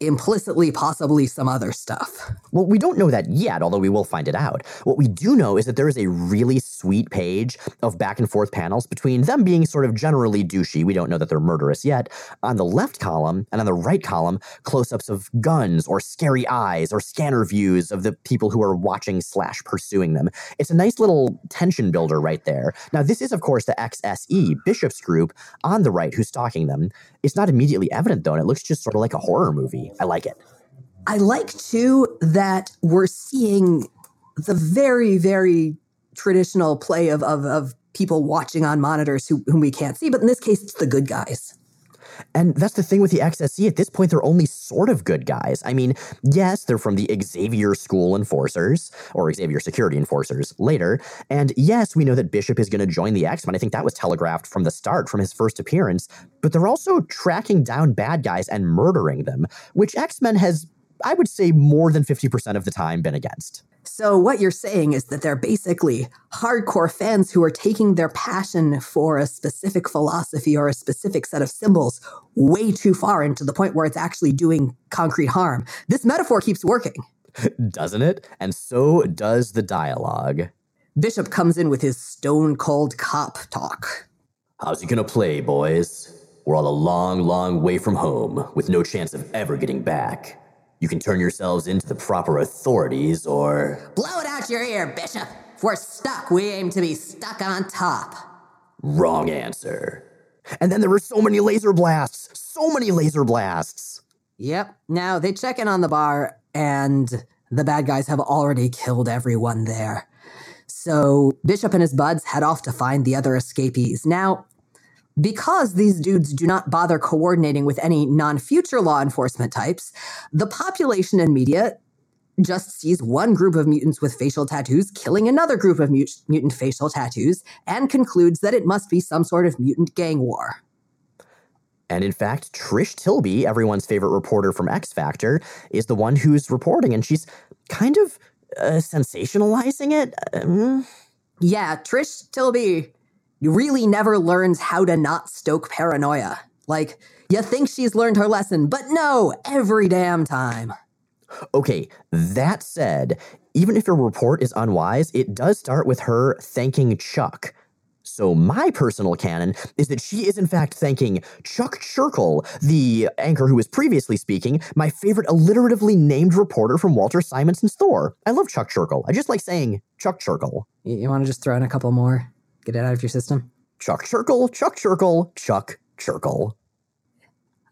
Speaker 1: implicitly possibly some other stuff.
Speaker 2: Well, we don't know that yet, although we will find it out. What we do know is that there is a really sweet page of back and forth panels between them being sort of generally douchey. We don't know that they're murderous yet. On the left column and on the right column, close ups of guns or scary eyes or scanner views of the people who are watching slash pursuing them. It's a nice little tension builder right there. Now, this is, of course, the XSE, Bishop's group, on the right who's stalking them. It's not immediately evident, though, and it looks just sort of like a horror movie. I like it.
Speaker 1: I like too that we're seeing the very, very traditional play of, of, of people watching on monitors who, whom we can't see, but in this case, it's the good guys.
Speaker 2: And that's the thing with the XSE. At this point, they're only sort of good guys. I mean, yes, they're from the Xavier School Enforcers, or Xavier Security Enforcers later. And yes, we know that Bishop is going to join the X Men. I think that was telegraphed from the start, from his first appearance. But they're also tracking down bad guys and murdering them, which X Men has, I would say, more than 50% of the time been against.
Speaker 1: So, what you're saying is that they're basically hardcore fans who are taking their passion for a specific philosophy or a specific set of symbols way too far into the point where it's actually doing concrete harm. This metaphor keeps working.
Speaker 2: Doesn't it? And so does the dialogue.
Speaker 1: Bishop comes in with his stone cold cop talk.
Speaker 3: How's he gonna play, boys? We're all a long, long way from home, with no chance of ever getting back. You can turn yourselves into the proper authorities or.
Speaker 1: Blow it out your ear, Bishop! If we're stuck, we aim to be stuck on top.
Speaker 3: Wrong answer.
Speaker 2: And then there were so many laser blasts! So many laser blasts!
Speaker 1: Yep. Now they check in on the bar, and the bad guys have already killed everyone there. So Bishop and his buds head off to find the other escapees. Now, because these dudes do not bother coordinating with any non future law enforcement types, the population and media just sees one group of mutants with facial tattoos killing another group of mut- mutant facial tattoos and concludes that it must be some sort of mutant gang war.
Speaker 2: And in fact, Trish Tilby, everyone's favorite reporter from X Factor, is the one who's reporting, and she's kind of uh, sensationalizing it. Um,
Speaker 1: yeah, Trish Tilby really never learns how to not stoke paranoia. Like, you think she's learned her lesson, but no, every damn time.
Speaker 2: Okay, that said, even if your report is unwise, it does start with her thanking Chuck. So my personal canon is that she is in fact thanking Chuck Cherkle, the anchor who was previously speaking, my favorite alliteratively named reporter from Walter Simonson's Thor. I love Chuck Cherkle. I just like saying Chuck Cherkle.
Speaker 1: You, you want to just throw in a couple more? Get it out of your system?
Speaker 2: Chuck Cherkle, Chuck Cherkle, Chuck Cherkle.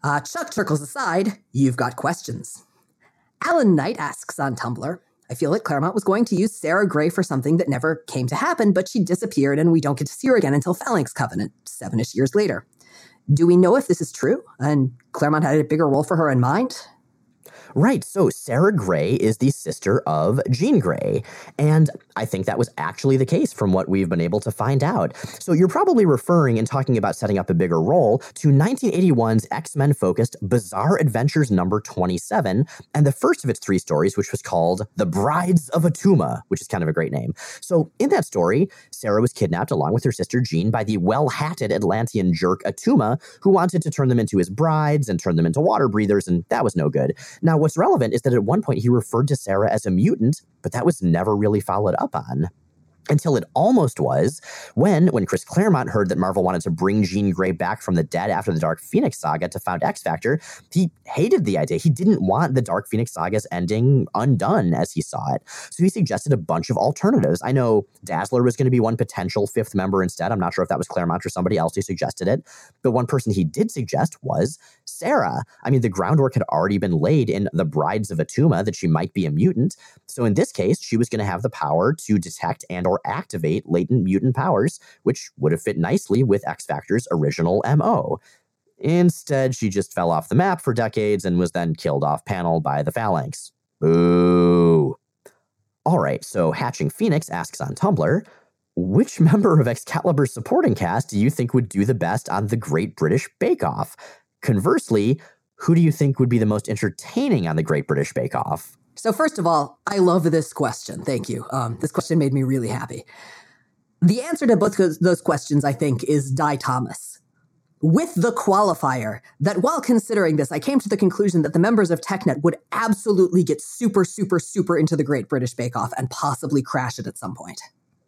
Speaker 1: Uh, Chuck Cherkles aside, you've got questions. Alan Knight asks on Tumblr, I feel like Claremont was going to use Sara Gray for something that never came to happen, but she disappeared and we don't get to see her again until Phalanx Covenant, seven ish years later. Do we know if this is true? And Claremont had a bigger role for her in mind?
Speaker 2: Right. So Sara Gray is the sister of Jean Grey. And I think that was actually the case from what we've been able to find out. So you're probably referring and talking about setting up a bigger role to 1981's X Men focused Bizarre Adventures number 27, and the first of its three stories, which was called The Brides of Attuma, which is kind of a great name. So in that story, Sara was kidnapped along with her sister Jean by the well hatted Atlantean jerk Attuma, who wanted to turn them into his brides and turn them into water breathers, and that was no good. Now, what's relevant is that at one point he referred to Sara as a mutant, but that was never really followed up on until it almost was when when Chris Claremont heard that Marvel wanted to bring Jean Grey back from the dead after the Dark Phoenix saga to found X Factor, he hated the idea. He didn't want the Dark Phoenix saga's ending undone as he saw it. So he suggested a bunch of alternatives. I know Dazzler was going to be one potential fifth member instead. I'm not sure if that was Claremont or somebody else who suggested it. But one person he did suggest was Sara. I mean, the groundwork had already been laid in The Brides of Attuma that she might be a mutant. So in this case, she was going to have the power to detect and or activate latent mutant powers, which would have fit nicely with X Factor's original MO. Instead, she just fell off the map for decades and was then killed off panel by the Phalanx. Boo. All right, so Hatching Phoenix asks on Tumblr, which member of Excalibur's supporting cast do you think would do the best on the Great British Bake Off? Conversely, who do you think would be the most entertaining on the Great British Bake Off?
Speaker 1: So, first of all, I love this question. Thank you. Um, this question made me really happy. The answer to both those questions, I think, is Dai Thomas. With the qualifier that while considering this, I came to the conclusion that the members of TechNet would absolutely get super, super, super into the Great British Bake Off and possibly crash it at some point.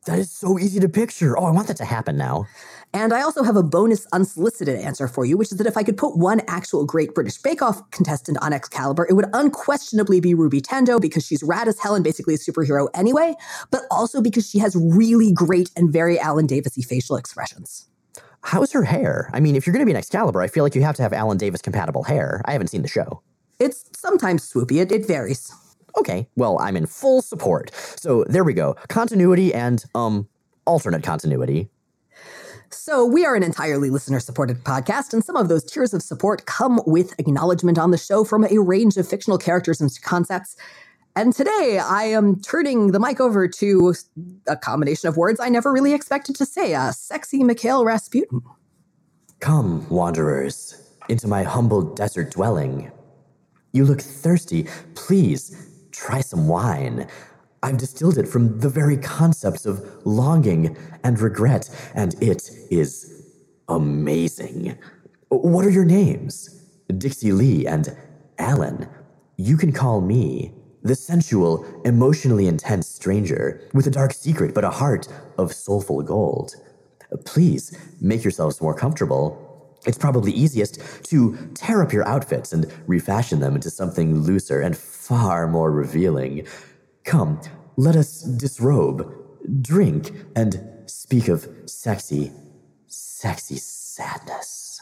Speaker 2: That is so easy to picture. Oh, I want that to happen now.
Speaker 1: And I also have a bonus unsolicited answer for you, which is that if I could put one actual Great British Bake Off contestant on Excalibur, it would unquestionably be Ruby Tandoh because she's rad as hell and basically a superhero anyway, but also because she has really great and very Alan Davisy facial expressions.
Speaker 2: How's her hair? I mean, if you're going to be an Excalibur, I feel like you have to have Alan Davis compatible hair. I haven't seen the show.
Speaker 1: It's sometimes swoopy, it, it varies.
Speaker 2: Okay, well, I'm in full support. So there we go. Continuity and, um, alternate continuity.
Speaker 1: So, we are an entirely listener supported podcast, and some of those tiers of support come with acknowledgement on the show from a range of fictional characters and concepts. And today I am turning the mic over to a combination of words I never really expected to say a sexy Mikhail Rasputin.
Speaker 3: Come, wanderers, into my humble desert dwelling. You look thirsty. Please, try some wine. I've distilled it from the very concepts of longing and regret, and it is amazing. What are your names? Dixie Lee and Alan. You can call me the sensual, emotionally intense stranger with a dark secret but a heart of soulful gold. Please make yourselves more comfortable. It's probably easiest to tear up your outfits and refashion them into something looser and far more revealing. Come, let us disrobe, drink, and speak of sexy, sexy sadness.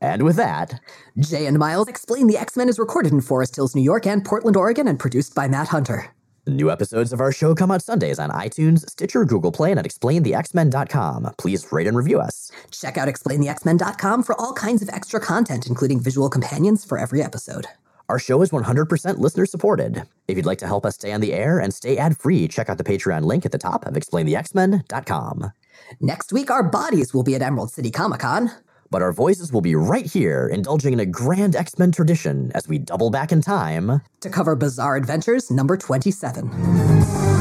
Speaker 2: And with that,
Speaker 1: Jay and Miles Explain the X Men is recorded in Forest Hills, New York, and Portland, Oregon, and produced by Matt Hunter.
Speaker 2: New episodes of our show come out Sundays on iTunes, Stitcher, Google Play, and at explainthexmen.com. Please rate and review us.
Speaker 1: Check out explainthexmen.com for all kinds of extra content, including visual companions for every episode.
Speaker 2: Our show is 100% listener supported. If you'd like to help us stay on the air and stay ad free, check out the Patreon link at the top of explainthexmen.com.
Speaker 1: Next week, our bodies will be at Emerald City Comic Con.
Speaker 2: But our voices will be right here, indulging in a grand X Men tradition as we double back in time
Speaker 1: to cover Bizarre Adventures number 27.